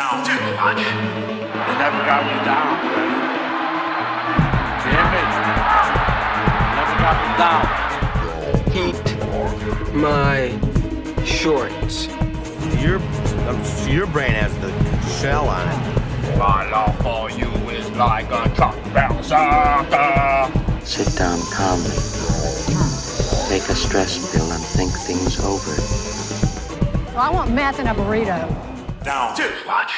Down too much. They never got me down. Damn it. Never got me down. Heat my shorts. Your uh, your brain has the shell on it. My love for you is like a truck bouncer. Sit down calmly. Take a stress pill and think things over. I want meth in a burrito. Down to watch.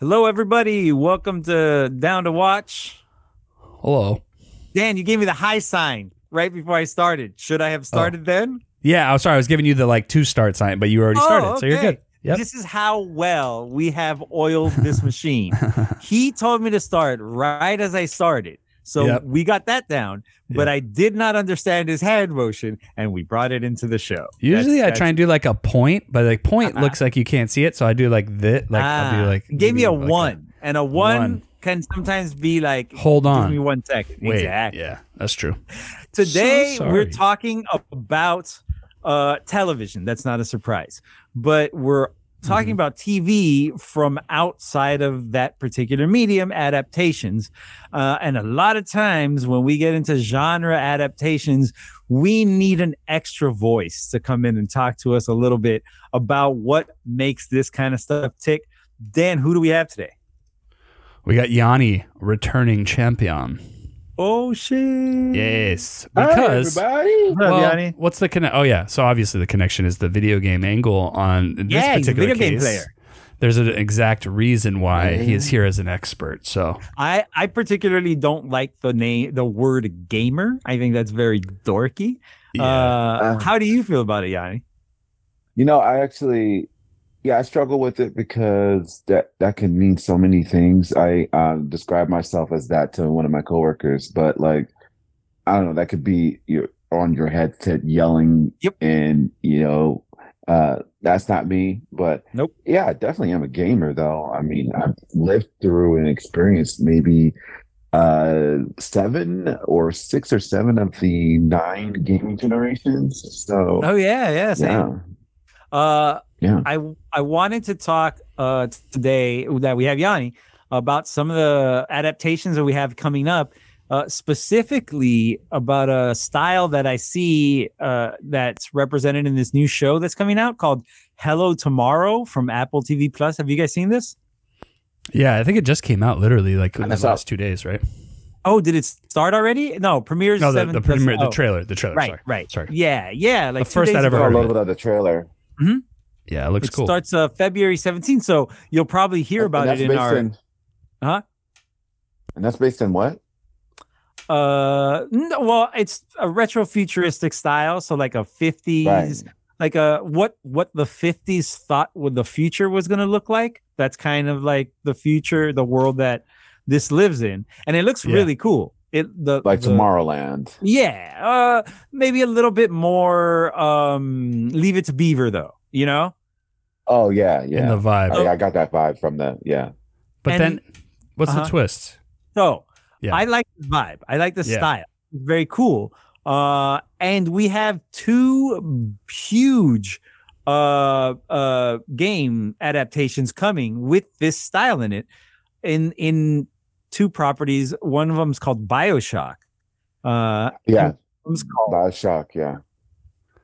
Hello, everybody. Welcome to Down to Watch. Hello. Dan, you gave me the high sign right before I started. Should I have oh. started then? Yeah, I'm sorry. I was giving you the like two start sign, but you already oh, started, so you're Oh, good. Yep. This is how well we have oiled this machine. he told me to start right as I started. So Yep. we got that down, but I did not understand his hand motion and we brought it into the show. Usually, That's- I try and do like a point, but like point looks like you can't see it, so I do like this. Like I'll do Ah, like give me a like one, and a one, One. can sometimes be like Hold on, Give me one second. Wait, exactly. yeah, that's true. Today So we're talking about uh, television. That's not a surprise, but we're talking Mm-hmm. about TV from outside of that particular medium adaptations. Uh, and a lot of times when we get into genre adaptations, we need an extra voice to come in and talk to us a little bit about what makes this kind of stuff tick. Dan, who do we have today? We got Yanni returning champion. Oh shit! Yes, because What up, well, Yanni? what's the connection? Oh yeah, so obviously the connection is the video game angle on this Yeah, he's a particular video game player. There's an exact reason why he is here as an expert. So I I particularly don't like the name the word gamer. I think that's very dorky. Uh, Uh. how do you feel about it, Yanni? You know, I actually, yeah, I struggle with it because that that can mean so many things. I uh, describe myself as that to one of my coworkers, but like, I don't know, that could be you on your headset yelling, Yep. and you know, uh, that's not me. But Nope. yeah, definitely, I definitely am a gamer though. I mean, I've lived through and experienced maybe uh seven or six or seven of the nine gaming generations. So Oh yeah, yeah, same. yeah. Uh, Yeah. I I wanted to talk uh today that we have Yanni about some of the adaptations that we have coming up. Uh, specifically about a style that I see uh, that's represented in this new show that's coming out called Hello Tomorrow from Apple TV Plus. Have you guys seen this? yeah, I think it just came out literally like in the I saw- last two days, right? Oh, did it start already? No, premieres. No, the, 7th the, of- premier, the oh, trailer, the trailer. Right, sorry. right. Sorry. Yeah, yeah. Like The first I'd ever ago. a heard of little bit of the trailer. Yeah, it looks cool. It cool. starts uh, February 17th, so you'll probably hear And about that's it in based our. in- Huh? And that's based in what? Uh, no, well, it's a retro futuristic style, so like a 50s, Right. like a what what the 50s thought what the future was going to look like. That's kind of like the future, the world that this lives in, and it looks Yeah. really cool. It the Like the- Tomorrowland. Yeah, uh, maybe a little bit more. Um, leave it to Beaver though. You know. Oh yeah, in yeah. the vibe. I, I got that vibe from the yeah. but and- then, what's Uh-huh. the twist? So Yeah. I like the vibe. I like the Yeah. style. It's very cool. Uh, and we have two huge uh uh game adaptations coming with this style in it in in two properties one of them is called bioshock uh Yeah. one's called- Bioshock, yeah.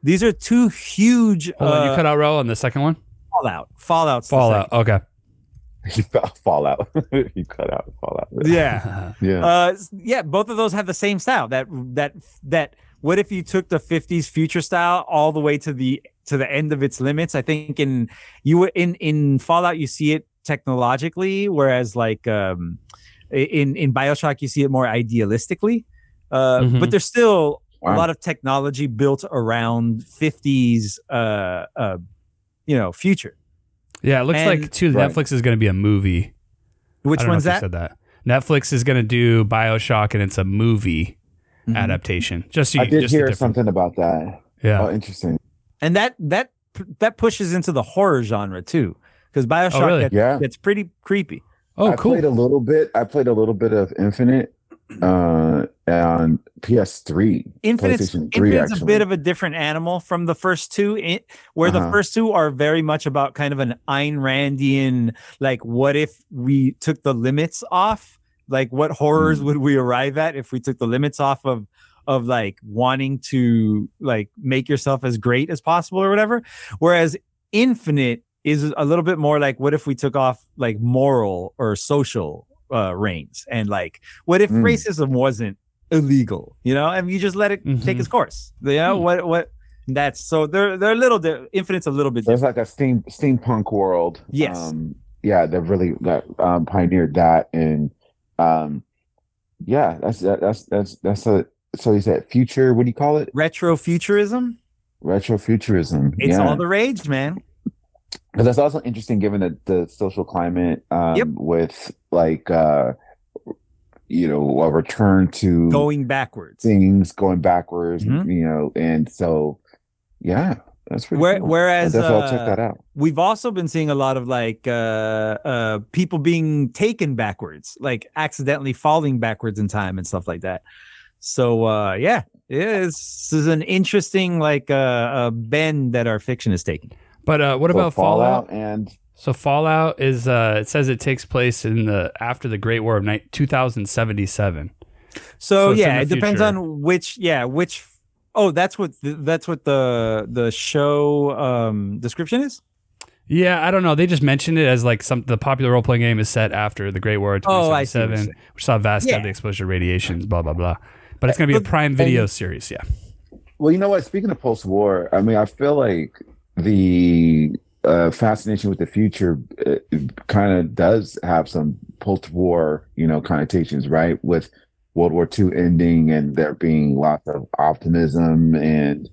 These are two huge Hold on, you uh, cut out row on the second one. fallout fallout's Fallout. second. Okay. Fallout. you cut out Fallout. yeah Yeah. Uh, yeah, both of those have the same style. That that that. What if you took the '50s future style all the way to the to the end of its limits? I think in you were- in in Fallout you see it technologically, whereas like um in in Bioshock you see it more idealistically. Uh, Mhm. But there's still a lot of technology built around '50s, uh, uh, you know, future. yeah, it looks And- like too. Right. Netflix is going to be a movie. Which I don't know one's if that? Said that. Netflix is going to do Bioshock, and it's a movie Mhm. adaptation. Just so you, I did just hear something about that. Yeah. Oh, interesting. and that that that pushes into the horror genre too, because Bioshock really? gets, Yeah. gets pretty creepy. oh, I cool. played a little bit. I played a little bit of Infinite uh, on PS3. Infinite's, PlayStation 3, Infinite's a bit of a different animal from the first two, it, where the Uh-huh. first two are very much about kind of an Ayn Randian, like, what if we took the limits off? Like, what horrors Mm. would we arrive at if we took the limits off of of like wanting to like make yourself as great as possible or whatever? Whereas Infinite is a little bit more like, what if we took off like moral or social uh reins and like, what if Mm. racism wasn't illegal you know and you just let it take Mhm. its course you know Hmm. what what that's so they're they're a little di- infinite's a little bit There's different like a steam steampunk world. Yes. Um, yeah, they've really that, um, pioneered that, and um, yeah, that's that, that's that's that's a so you said future. What do you call it? retro futurism Retrofuturism. it's yeah. all the rage man But that's also interesting given that the social climate um, Yep. with like uh, you know a return to going backwards things going backwards, Mhm. you know, and so yeah, that's pretty Where- cool. whereas, I'll definitely check uh, that out. we've also been seeing a lot of like uh uh people being taken backwards like accidentally falling backwards in time and stuff like that so uh yeah is this is an interesting like uh, uh bend that our fiction is taking But uh, what So about Fallout? and So Fallout is uh, it says it takes place in the after the Great War of ni- 2077. So, So yeah, the it depends on which. Yeah, which. Oh, that's what the, that's what the the show um description is. Yeah, I don't know. They just mentioned it as like some the popular role playing game is set after the Great War of Oh, I see what 2077, saying. which saw vast Yeah. deadly exposure radiations, blah blah blah. But it's gonna be a Prime Video series. Yeah. Well, you know what? Speaking of post-war, I mean, I feel like the uh, fascination with the future uh, kind of does have some post-war, you know, connotations, right? With World War II ending and there being lots of optimism and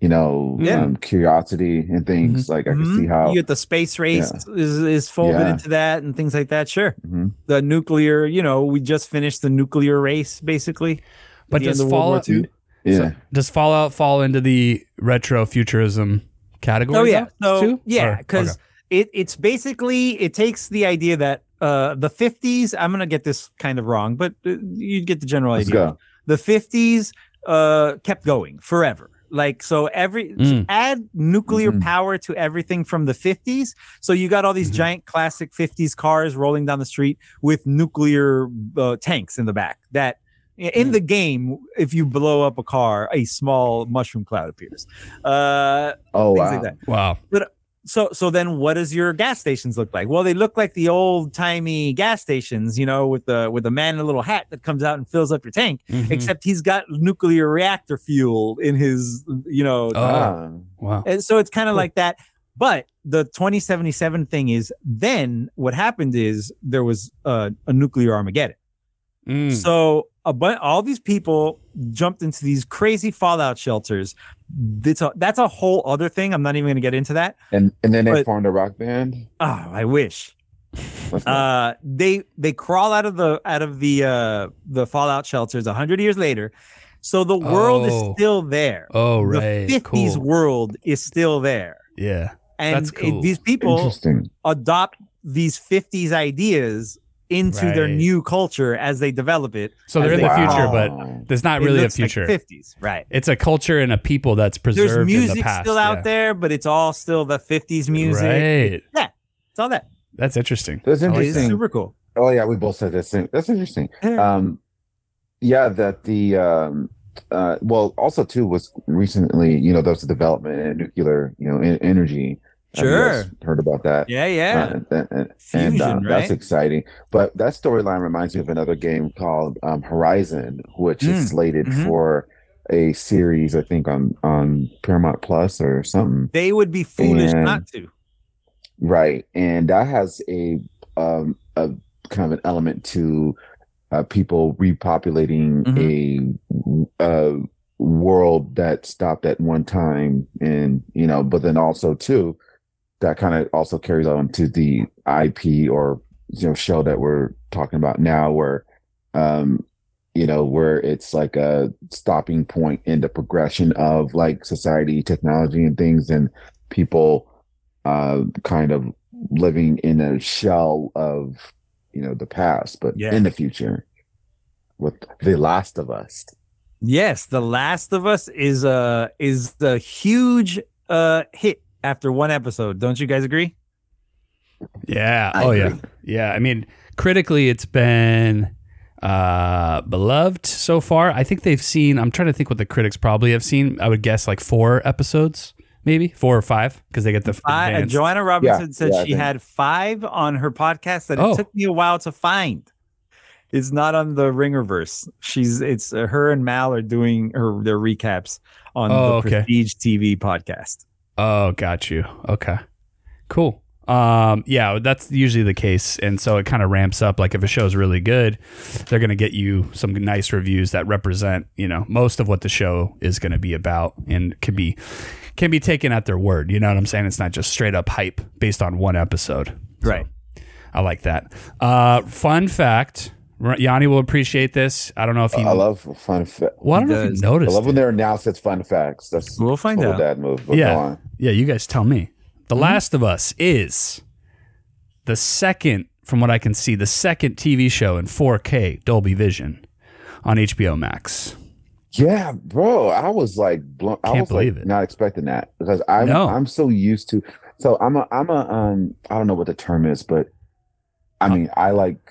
you know Yeah. um, curiosity and things. Like I can Mhm. see how. you get the space race is is folded Yeah. into that and things like that. Sure, Mhm. the nuclear. You know, we just finished the nuclear race basically. But at the end does of World War Fallout II. Yeah. does Fallout fall into the retro futurism category? Oh yeah, so too? yeah, because okay. it it's basically it takes the idea that uh the 50s. I'm gonna get this kind of wrong, but uh, you get the general Let's idea. go. the 50s uh kept going forever like so every Mm. add nuclear Mhm. power to everything from the 50s so you got all these Mhm. giant classic 50s cars rolling down the street with nuclear uh, tanks in the back that in the game if you blow up a car a small mushroom cloud appears uh Oh things wow. like that wow. so so then what does your gas stations look like well they look like the old timey gas stations you know with the with a man in a little hat that comes out and fills up your tank Mhm. except he's got nuclear reactor fuel in his you know Oh. Ah. wow. and so it's kind of like that but the 2077 thing is then what happened is there was uh, a nuclear armageddon Mm. so a bu- all these people jumped into these crazy fallout shelters that's a, that's a whole other thing i'm not even going to get into that And and then they But- formed a rock band. oh i wish uh they they crawl out of the out of the uh the fallout shelters 100 years later so the world is Oh. still there oh right. the 50s cool. world is still there Yeah. and That's it- cool. these people adopt these 50s ideas into their new culture as they develop it So they're As in the they- future, but there's not It really a looks like future. 50s right it's a culture and a people that's preserved there's in music the past. still out yeah. there but it's all still the 50s music Right. yeah it's all that That's interesting. That's I like it's interesting. super cool Oh yeah, we both said that same. That's interesting. Yeah. Um, yeah, that the um, uh, well, also too was recently, you know, there was a development in nuclear, you know, en- energy. Have you guys Sure. heard about that? yeah yeah Uh, and and, Fusion, and, uh, right? that's exciting. But that storyline reminds me of another game called um, Horizon, which Mm, is slated mhm. for a series, I think, on on Paramount Plus or something. they would be foolish And- not to Right, and that has a um a kind of an element to uh, people repopulating a uh world that stopped at one time, and you know, but then also too that kind of also carries on to the IP or you know show that we're talking about now, where um you know where it's like a stopping point in the progression of like society, technology, and things, and people uh, kind of living in a shell of you know the past, but Yeah. in the future. with The Last of Us. Yes, The Last of Us is a is a huge uh hit after one episode. Don't you guys agree? Yeah. I oh yeah. agree. Yeah. I mean, critically, it's been uh beloved so far. I think they've seen. I'm trying to think what the critics probably have seen. I would guess like four episodes, maybe four or five, because they get the I, advanced- Joanna Robinson said yeah, she had five on her podcast that Oh. it took me a while to find. It's not on the Ringerverse. She's it's uh, her and Mal are doing her their recaps on Oh, the okay. Prestige TV podcast. Oh, got you. Okay. Cool. Um, yeah, that's usually the case. And so it kind of ramps up. Like if a show's really good, they're going to get you some nice reviews that represent, you know, most of what the show is going to be about and can be, can be taken at their word. You know what I'm saying? It's not just straight up hype based on one episode. Right. I like that. Uh, fun fact Yanni will appreciate this. I don't know if he, I love fun. Fa- well, I don't He know if does. you I noticed. love when they're announced as fun facts. That's We'll find total out. dad move. But Yeah. go on. Yeah, you guys tell me. The Mm-hmm. Last of Us is the second, from what I can see, the second TV show in 4K Dolby Vision on HBO Max. Yeah, bro. I was like, blown, I Can't was believe like it. not expecting that because I'm No. I'm so used to. So I'm a I'm a um I don't know what the term is, but I mean I like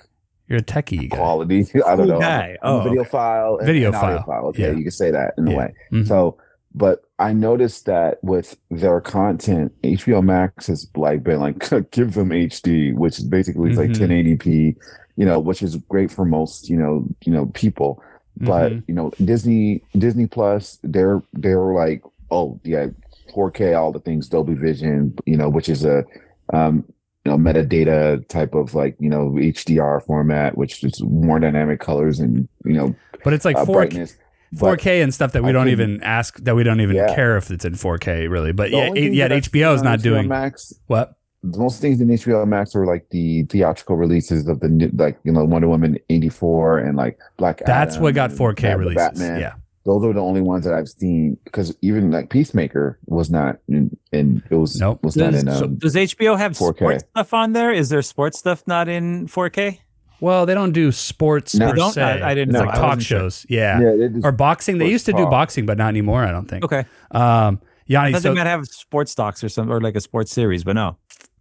You're a techie guy. quality. I don't Cool know. I'm a- guy. I'm Oh, video okay. file, and- Video and audiophile. Okay, Yeah. you can say that in Yeah. a way. Mhm. So, but I noticed that with their content, HBO Max has like been like give them HD, which is basically it's Mhm. like 1080p, you know, which is great for most you know you know people. But Mhm. you know, Disney Disney Plus, they're they're like, oh yeah, 4K, all the things, Dolby Vision, you know, which is a um you know metadata type of like you know HDR format, which is more dynamic colors and you know but it's like uh, 4K, brightness. 4K and stuff that we I don't even ask, that we don't even Yeah. care if it's in 4K, really. But the yeah, only yet HBO is not HBO doing Max. what? Most things in HBO Max are like the theatrical releases of the new- like you know Wonder Woman eighty four and like Black. That's Adam what got 4K releases. Batman. Yeah. Those are the only ones that I've seen because even like Peacemaker was not in, in it was Nope. was not Does, in so um, does HBO have 4K. sports stuff on there? Is there sports stuff not in 4K? Well, they don't do sports No. per don't? se. I- I didn't It's know. like talk wasn't sure. shows. Yeah. yeah Or boxing. They used to do boxing, but not anymore, I don't think. Okay. Um, I Yanni, thought so they might have sports stocks or something, or like a sports series, but no.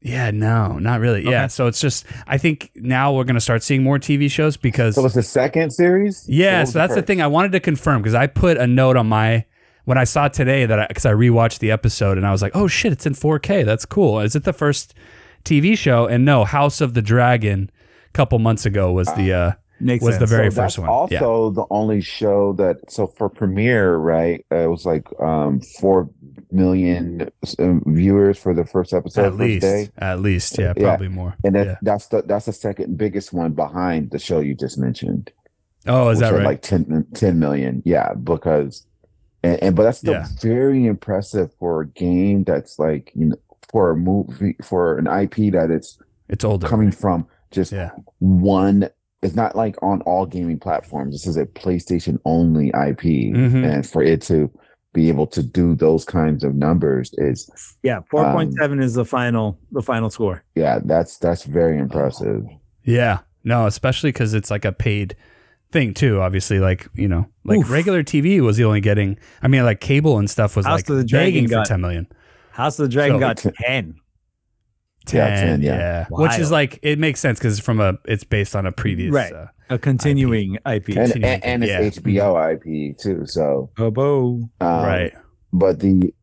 Yeah, no, not really. Yeah, so it's just I think now we're gonna start seeing more TV shows because so it's the second series. yeah, what was so that's the first? thing I wanted to confirm because I put a note on my when I saw today that because I, rewatched the episode and I was like, oh shit, it's in 4K. That's cool. Is it the first TV show? And no, House of the Dragon, a couple months ago was the uh Makes was the very so first that's one. yeah. Also, the only show that so for premiere, right? Uh, it was like um four million um, viewers for the first episode. At first least, day. at least, yeah, Yeah. probably more. and that, yeah. that's the that's the second biggest one behind the show you just mentioned. Oh, is which that right? Like 10, 10 million, yeah, because and, and but that's still Yeah. very impressive for a game that's like you know for a movie for an IP that it's it's older. coming from just Yeah. one. It's not like on all gaming platforms. This is a PlayStation only IP, Mhm. and for it to be able to do those kinds of numbers is Yeah, four point seven is the final the final score. yeah, that's that's very impressive. Yeah. No, especially because it's like a paid thing too. Obviously, like you know, like Oof. regular TV was the only getting. I mean, like cable and stuff was House like the begging for got- ten million. House of the Dragon So- got ten. Yeah, 10, 10, yeah. yeah. Which is like it makes sense because from a it's based on a previous Right. uh, A continuing IP. And, Continuing and, and thing, it's HBO IP too. So Hobo. um, right. but the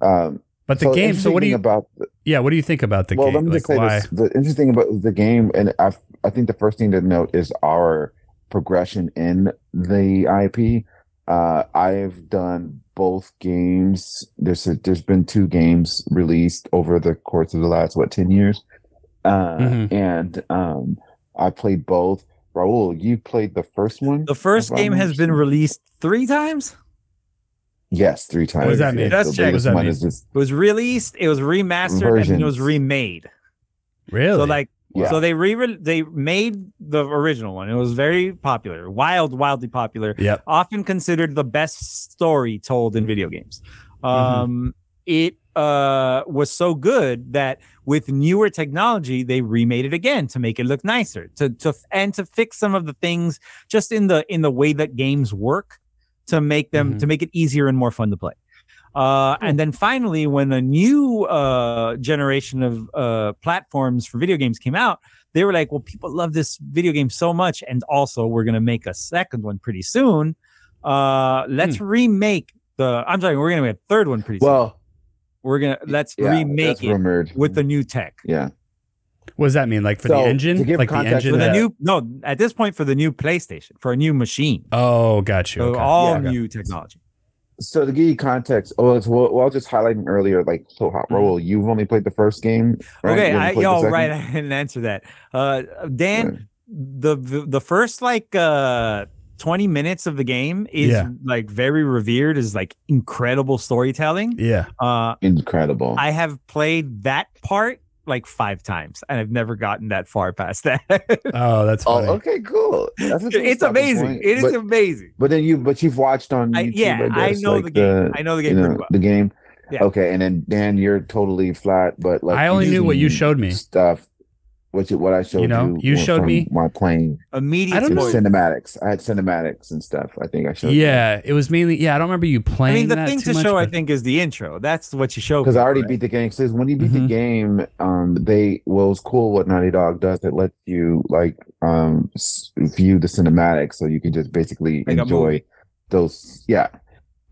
um But the so game. So what do you? about the, yeah. What do you think about the well game? let me Like just say why? this the interesting about the game and i i think the first thing to note is our progression in the ip uh i've done both games there's a, there's been two games released over the course of the last what 10 years uh Mhm. and um i played both Raul, you played the first one The first game has been released three times. yes three times does that mean? And Let's check. What does that one mean? is just It was released, it was remastered, and it was remade. Really? So like Yeah. so they re they made the original one. It was very popular, wild, wildly popular. Yep. Often considered the best story told in video games. Mm-hmm. Um it uh, was so good that with newer technology, they remade it again to make it look nicer, to to and to fix some of the things just in the in the way that games work to make them Mhm. to make it easier and more fun to play. Uh, and then finally, when a new uh, generation of uh, platforms for video games came out, they were like, "Well, people love this video game so much, and also we're gonna make a second one pretty soon. Uh, let's remake the. I'm sorry, we're gonna make a third one pretty soon. Well, We're gonna let's yeah, remake it rumored. with the new tech. yeah. What does that mean? Like for So, the to engine? give Like the engine For the that- new no, at this point for the new PlayStation, for a new machine. Oh, got you. So Okay. all Yeah, okay. new technology. So to give you context, oh, it's well, well, I was just highlighting earlier, like so hot roll. You've only played the first game, right? Okay, You haven't I, played the yo, right. I didn't answer that. Uh, Dan, Right. the, the the first like uh 20 minutes of the game is Yeah. like very revered, is like incredible storytelling. Yeah. Uh, Incredible. I have played that part like five times, and I've never gotten that far past that. Oh, that's oh, okay, cool. That's it's amazing. point. It is But, amazing. but then you, but you've watched on I, YouTube. yeah, I guess, know like the game. I know the game you know, well. the game. Yeah. Okay, and then Dan, you're totally flat, but like I only knew what you showed me. Stuff. What you, what I showed you. know, you were showed me- my plane. Immediate I don't know. cinematics. I had cinematics and stuff. I think I showed. you. Yeah, it was mainly. Yeah, I don't remember you playing. I mean, the that thing too to much, show, I think, is the intro. That's what you show. because I already right? beat the game. Because when you beat Mhm. the game, um, they well, it's cool what Naughty Dog does. It lets you like um view the cinematics, so you can just basically Like enjoy those. Yeah,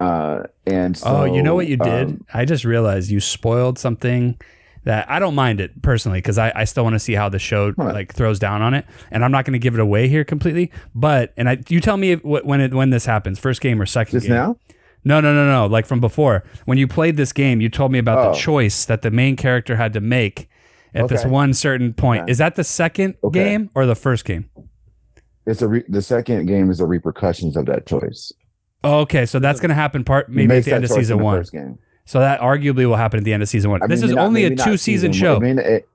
uh, and so oh, you know what you did? um, I just realized you spoiled something that I don't mind it personally because I, I still want to see how the show What? like throws down on it, and I'm not going to give it away here completely. But and I, you tell me if, when it when this happens, first game or second just game? now. No, no, no, no. Like from before, when you played this game, you told me about Oh. the choice that the main character had to make at this one certain point. Is that the second Okay. game or the first game? It's a re- the second game is the repercussions of that choice. Okay, so that's going to happen part maybe at the end of season one. game. So that arguably will happen at the end of season one. I this mean, is not- only a two season one. show. I mean, it,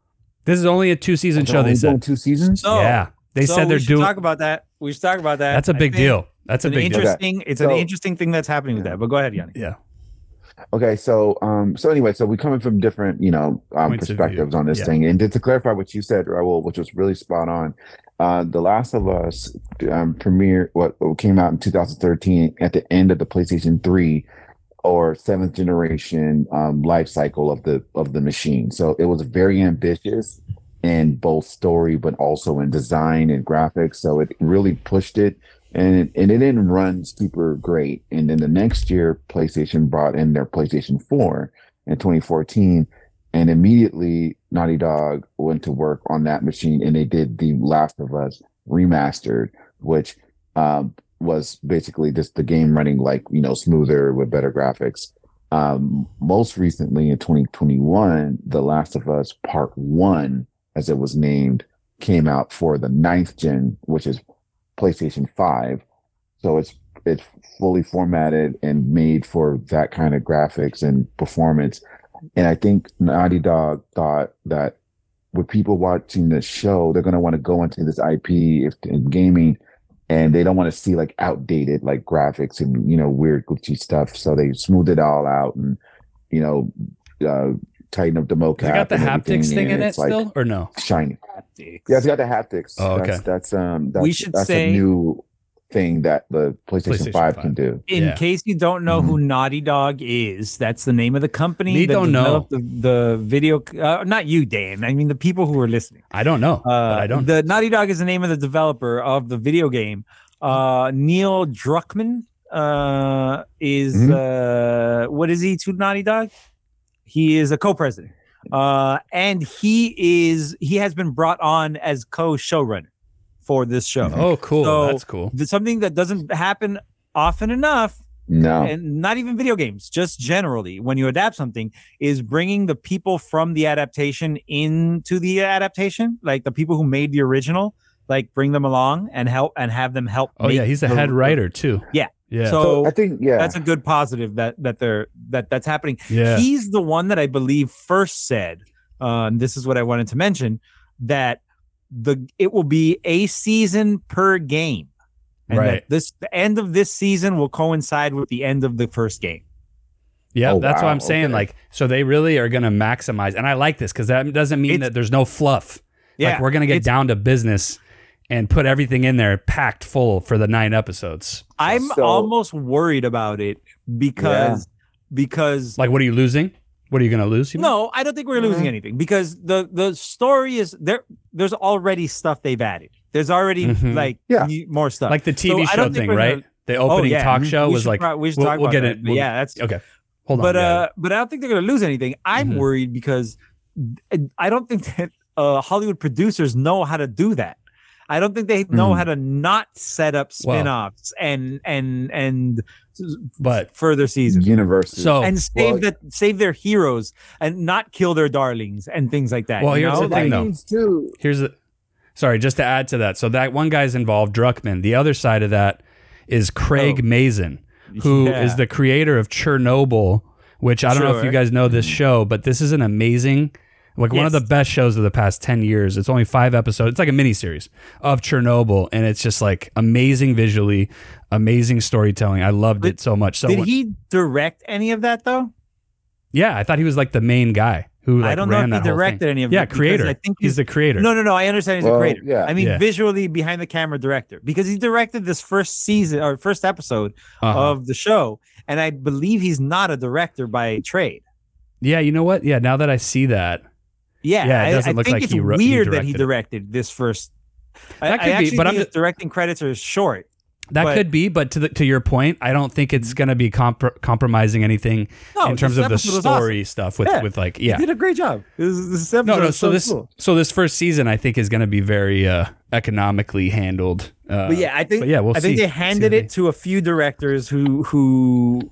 This is only a two season show. They said. two seasons. So, yeah, they so said they're we should doing. talk about that. We should talk about that. That's a I big deal. That's a It's an deal. interesting. It's an interesting thing that's happening with Yeah. that. But go ahead, Yanni. Yeah. Okay, so um, so anyway, so we coming from different, you know, um, perspectives on this Yeah. thing, and just to clarify what you said, Raul, which was really spot on. Uh, the Last of Us um, premiere, what, what came out in 2013 at the end of the PlayStation 3 or seventh generation um, life cycle of the of the machine. So it was very ambitious in both story, but also in design and graphics. So it really pushed it and it, and it didn't run super great. And then the next year, PlayStation brought in their PlayStation 4 in 2014, and immediately Naughty Dog went to work on that machine, and they did the Last of Us remastered, which um, was basically just the game running like you know smoother with better graphics. Um, most recently in 2021, The Last of Us Part One, as it was named, came out for the ninth gen, which is PlayStation 5. So it's it's fully formatted and made for that kind of graphics and performance. And I think Naughty Dog thought that with people watching the show, they're going to want to go into this IP if in gaming and they don't want to see like outdated like graphics and you know weird glitchy stuff. So they smoothed it all out and you know uh tighten up the mocap. They got the and haptics thing in it it's, like, still, or no? shiny. Haptics. Yeah, it's got the haptics. Oh, okay. That's, that's um that's, We should that's say- a new thing that the PlayStation, PlayStation 5, 5. can do. In Yeah. case you don't know who Naughty Dog is, that's the name of the company. We that don't know. The, the video, uh, not you, Dan. I mean the people who are listening. I don't know. Uh, but I don't. The Naughty Dog is the name of the developer of the video game. Uh, Neil Druckmann uh, is Mhm. uh, what is he to Naughty Dog? He is a co-president, uh, and he is he has been brought on as co-showrunner for this show. oh, cool. So- That's cool. Something that doesn't happen often enough No. and not even video games, just generally, when you adapt something, is bringing the people from the adaptation into the adaptation, like the people who made the original, like bring them along and help and have them help. Oh yeah, he's the the- head writer too. Yeah. Yeah. So, I think yeah. that's a good positive that that they're that that's happening. yeah. He's the one that I believe first said, uh, and this is what I wanted to mention, that the it will be a season per game. And Right. that this the end of this season will coincide with the end of the first game. Yeah, Oh, that's what I'm saying. okay. Like, so they really are going to maximize, and I like this because that doesn't mean It's- that there's no fluff. Yeah, like we're going to get down to business and put everything in there packed full for the nine episodes. I'm So- almost worried about it because because Like, what are you losing? What are you going to lose? you mean? no, I don't think we're losing mm-hmm. anything because the the story is there. There's already stuff they've added. There's already Mhm. like Yeah. more stuff. like the TV I show thing, right? gonna- The Oh, opening yeah. talk show We was like, we we'll, talk we'll get it. we'll- yeah, that's okay. Hold on. but yeah, uh, but I don't think they're gonna lose anything. I'm Mhm. worried because I don't think that uh, Hollywood producers know how to do that. I don't think they know Mm. how to not set up Well- spin-offs and and and But further seasons Universes. so and save well- the save their heroes and not kill their darlings and things like that. Well, you here's know? the thing, Like, though. means too. here's the sorry, just to add to that. So that one guy's involved, Druckmann. The other side of that is Craig Oh. Mazin, who is Yeah. the creator of Chernobyl, which I don't know if you guys know this show, but this is an amazing, like one of the best shows of the past 10 years. It's only five episodes. It's like a mini series of Chernobyl. And it's just like amazing visually, amazing storytelling. I loved But it so much. So Did when- he direct any of that though? yeah, I thought he was like the main guy who like I don't know if he directed any of yeah, it because creator. I think he's the creator. No, no, no. I understand he's a Well, creator. yeah. I mean, Yeah. visually behind the camera director because he directed this first season or first episode Uh-huh. of the show, and I believe he's not a director by trade. yeah, you know what? Yeah, now that I see that, Yeah, Yeah, it I, doesn't I look think like it's he wrote- he weird that he directed this first. I, That I could be, but I'm just- directing credits are short. That But- could be, but to the, to your point, I don't think it's going to be compr- compromising anything No, in terms of the was awesome. story stuff with Yeah. with like He yeah. did a great job. This, this No, no. is So this cool. so this first season, I think, is going to be very uh, economically handled. Uh, But yeah, I think yeah, we'll I think they handed it to a few directors who who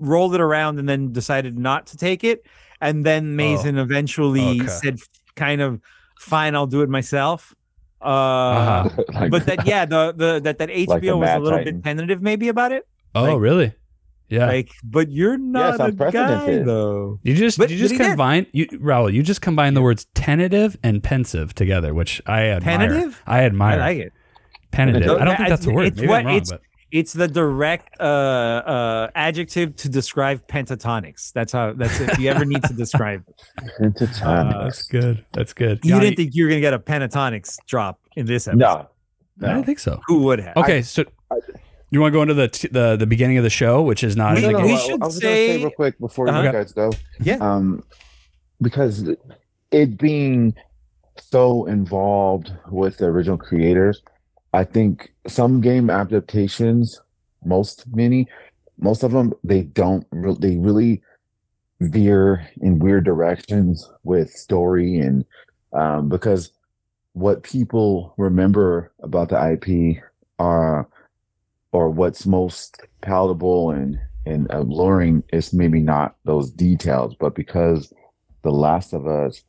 rolled it around and then decided not to take it, and then Mazin eventually Oh, okay. said, "Kind of fine, I'll do it myself." Uh, Uh-huh. Like- but that yeah, the the that that HBO Like was a little Titan. bit tentative maybe about it. Oh, like- really? Yeah. Like, but you're not it's a guy though. you just but- you just combine you Raul, you just combine the words tentative and pensive together, which I admire. Tentative? I admire. I like it. Penitive. I don't think that's a word. it's Maybe what- I'm wrong, it's- but It's the direct uh, uh, adjective to describe pentatonics. That's how. That's if you ever need to describe. it. Pentatonic. that's good. That's good. You Yanni- didn't think you were gonna get a pentatonics drop in this episode? no. I don't think so. Who would have? Okay, so you want to go into the t- the the beginning of the show, which is not We- No, no, we should I was say- say real quick before Uh-huh. you guys go. Yeah. Um, because it being so involved with the original creators, I think some game adaptations, most many, most of them, they don't. Re- they really veer in weird directions with story and um, because what people remember about the IP are or what's most palatable and and alluring is maybe not those details, but because The Last of Us,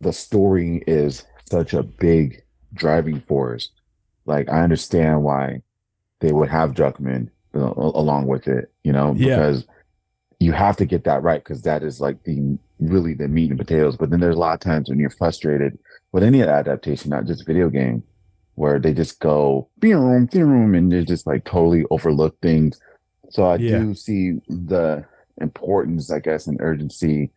the story is such a big driving force. Like I understand why they would have Druckmann uh, along with it, you know, Yeah. because you have to get that right because that is like the really the meat and potatoes. But then there's a lot of times when you're frustrated with any adaptation, not just video game, where they just go boom, boom, and they just like totally overlook things. So I Yeah. do see the importance, I guess, and urgency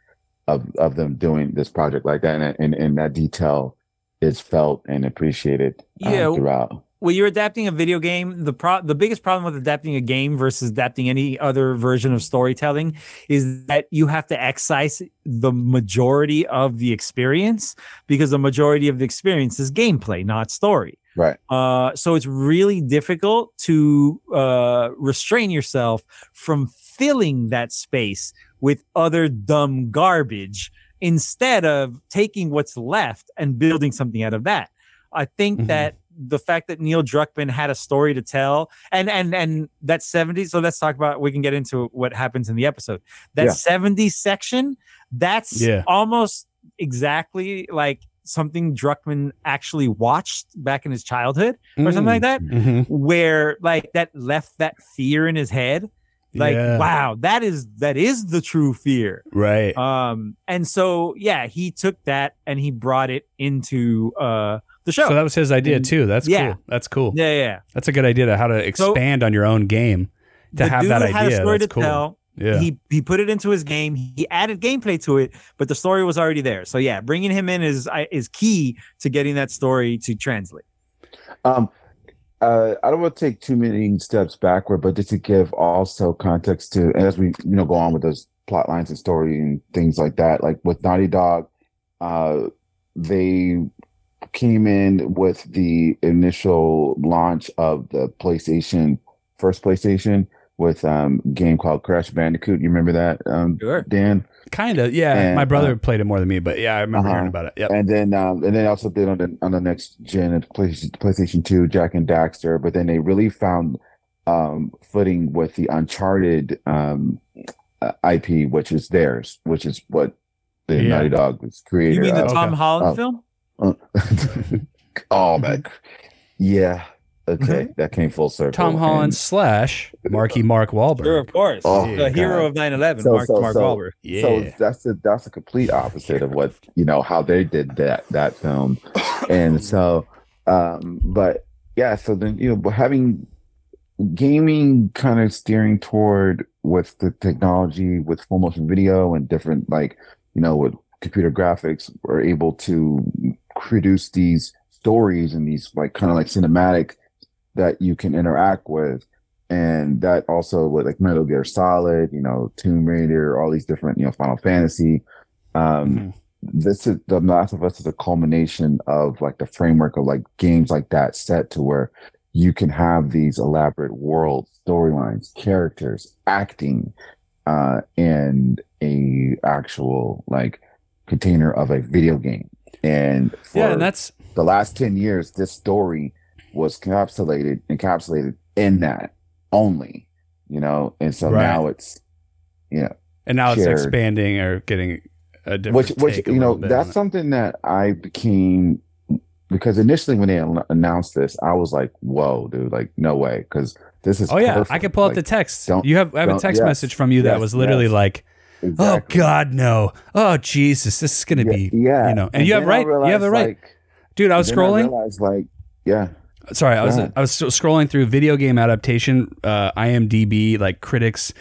of of them doing this project like that, and and, and that detail is felt and appreciated uh, Yeah. throughout. When you're adapting a video game, the pro- the biggest problem with adapting a game versus adapting any other version of storytelling is that you have to excise the majority of the experience because the majority of the experience is gameplay, not story. Right. Uh, so it's really difficult to uh, restrain yourself from filling that space with other dumb garbage instead of taking what's left and building something out of that. I think Mhm. that the fact that Neil Druckmann had a story to tell and and and that 70s so let's talk about we can get into what happens in the episode. That Yeah. 70s section that's Yeah. almost exactly like something Druckmann actually watched back in his childhood or something like that Mm-hmm. where like that left that fear in his head like Yeah. wow that is that is the true fear Right. um and so yeah he took that and he brought it into uh the show So that was his idea And- too. That's yeah. cool. That's cool. yeah yeah That's a good idea to how to expand on your own game to have dude that had a idea. story That's to cool. tell Yeah. he he put it into his game. He added gameplay to it, but the story was already there. So yeah, bringing him in is is key to getting that story to translate. Um, uh, I don't want to take too many steps backward, but just to give also context to as we you know go on with those plot lines and story and things like that. Like with Naughty Dog, uh, they came in with the initial launch of the PlayStation, first PlayStation, with um game called Crash Bandicoot. You remember that, um, Sure. Dan? Kind of. Yeah. And, My brother uh, played it more than me, but yeah, I remember Uh-huh. hearing about it. Yep. And then um and then also did on the on the next gen of PlayStation PlayStation 2, Jak and Daxter, but then they really found um footing with the Uncharted um uh, IP, which is theirs, which is what the Yeah. Naughty Dog was created. You mean the of. Tom Holland Oh. film? Uh, oh man. Yeah. Okay. That came full circle. Tom Holland And slash Marky Mark Wahlberg. Sure, of course. Oh, the God. hero of 9/11, So- Mark so- Mark so- Wahlberg. Yeah. So that's the that's the complete opposite of what you know how they did that that film, and so, um, but yeah, so then you know having gaming kind of steering toward with the technology with full motion video and different like you know with computer graphics, we're able to produce these stories and these like kind of like cinematic that you can interact with and that also with like Metal Gear Solid, you know, Tomb Raider, all these different, you know, Final Fantasy. Um, Mhm. This is the Last of Us is a culmination of like the framework of like games like that set to where you can have these elaborate world storylines, characters, acting, uh, and a actual like container of a video game. And for yeah, and that's the last 10 years, this story was encapsulated, encapsulated in that only, you know, and so Right. now it's, you know, and now it's expanding or getting a different which, which, you know, little bit on that's something that I became because initially when they announced this, I was like, whoa, dude, like, no way. Because this is, Oh yeah, I could pull up Like, the text. don't- You have I have a text yes, message from you that was literally yes. like, oh, exactly. "Oh God, no! Oh Jesus, this is gonna yeah, be." yeah. you know, and you have I right- you have the right. like- Dude, I was scrolling. realized, like, yeah, Sorry, I was I was scrolling through video game adaptation, uh, IMDb, like critics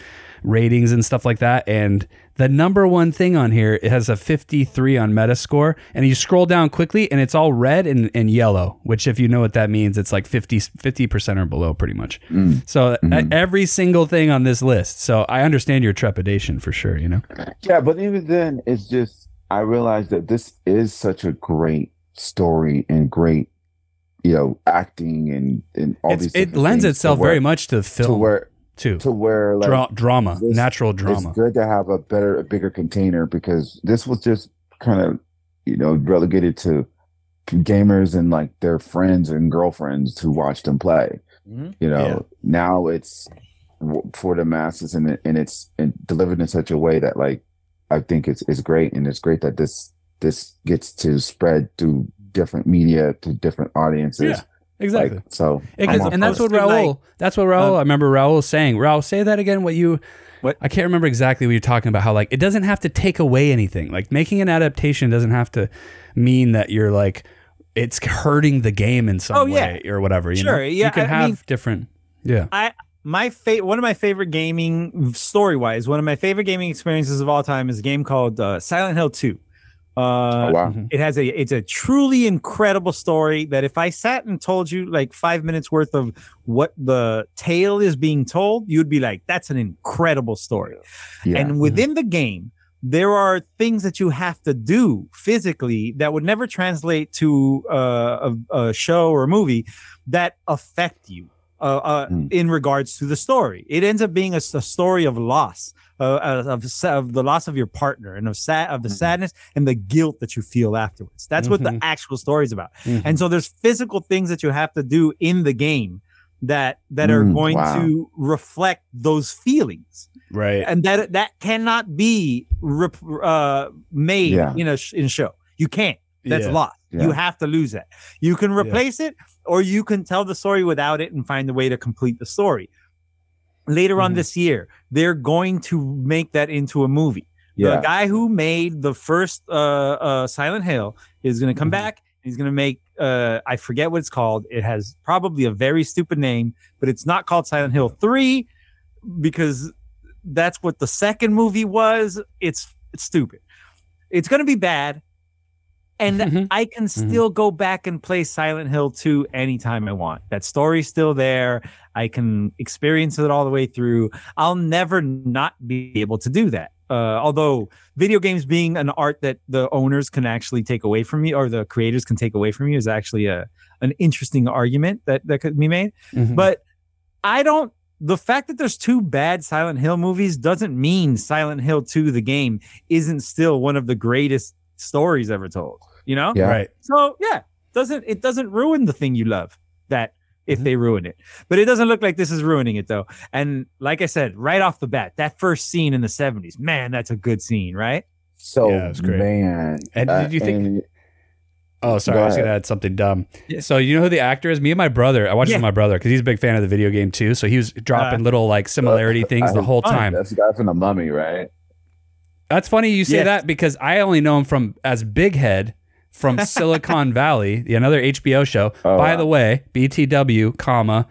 ratings and stuff like that, and the number one thing on here it has a 53 on Metascore, and you scroll down quickly, and it's all red and, and yellow, which if you know what that means, it's like 50 percent or below, pretty much. Mm. So Mhm. uh, every single thing on this list. So I understand your trepidation for sure. You know. Yeah, but even then, it's just I realized that this is such a great story and great, you know, acting and and all It's, these. it lends itself where- very much to the to film where too. to where like Dra- drama, this- natural drama it's good to have a better, a bigger container because this was just kind of, you know, relegated to gamers and like their friends and girlfriends who watched them play. Mhm. You know, Yeah. now it's for the masses and it, and it's and delivered in such a way that like I think it's it's great and it's great that this this gets to spread to different media to different audiences. Yeah, exactly. Like, so It- and that's what it. Raul. like, that's what Raul. um, I remember Raul saying. Raul, say that again. What you? What? I can't remember exactly what you're talking about. How like it doesn't have to take away anything. Like making an adaptation doesn't have to mean that you're like it's hurting the game in some Oh, yeah. way or whatever. You Sure, know? yeah, You can I have mean- different. Yeah. I my fa- one of my favorite gaming story wise, one of my favorite gaming experiences of all time is a game called uh, Silent Hill 2. Uh, Oh, wow. Mhm. It has a it's a truly incredible story that if I sat and told you like five minutes worth of what the tale is being told, you'd be like, that's an incredible story. Yeah. And within the game, there are things that you have to do physically that would never translate to uh, a, a show or a movie that affect you uh, uh, Mm. in regards to the story. It ends up being a story of loss, uh, of, of the loss of your partner and of sad of the Mm. sadness and the guilt that you feel afterwards. That's what the Mhm. actual story is about. Mhm. And so there's physical things that you have to do in the game that that are Mm, going wow. to reflect those feelings right. and that that cannot be rep, uh, made Yeah. in a sh- in a show. You can't. That's Yeah. lost. You have to lose it. You can replace it, or you can tell the story without it and find a way to complete the story. Later on Mhm. this year, they're going to make that into a movie. yeah. The guy who made the first uh, uh, Silent Hill is going to come Mhm. back. He's going to make uh, I forget what it's called. It has probably a very stupid name, but it's not called Silent Hill Three because that's what the second movie was. It's it's stupid. It's gonna be bad. And Mhm. I can still go back and play Silent Hill 2 anytime I want. That story's still there. I can experience it all the way through. I'll never not be able to do that. Uh, although video games being an art that the owners can actually take away from you or the creators can take away from you is actually a an interesting argument that that could be made. Mhm. But I don't. The fact that there's two bad Silent Hill movies doesn't mean Silent Hill 2, the game, isn't still one of the greatest stories ever told. You know? Yeah. right. So yeah, doesn't it doesn't ruin the thing you love that if Mm-hmm. they ruin it. But it doesn't look like this is ruining it though. And like I said, right off the bat, that first scene in the 70s, man, that's a good scene, right? So Yeah, it was great. man, And uh, did you think- and- Oh, sorry. I was going to add something dumb. Yeah. So, you know who the actor is? Me and my brother. I watched it Yeah. with my brother because he's a big fan of the video game too. So he was dropping Uh, little like similarity things the whole fun. time. that's the guy from the Mummy, right? That's funny you say Yes. that because I only know him from as Big Head from Silicon Valley, the another HBO show. Oh, By wow. the way, BTW, comma,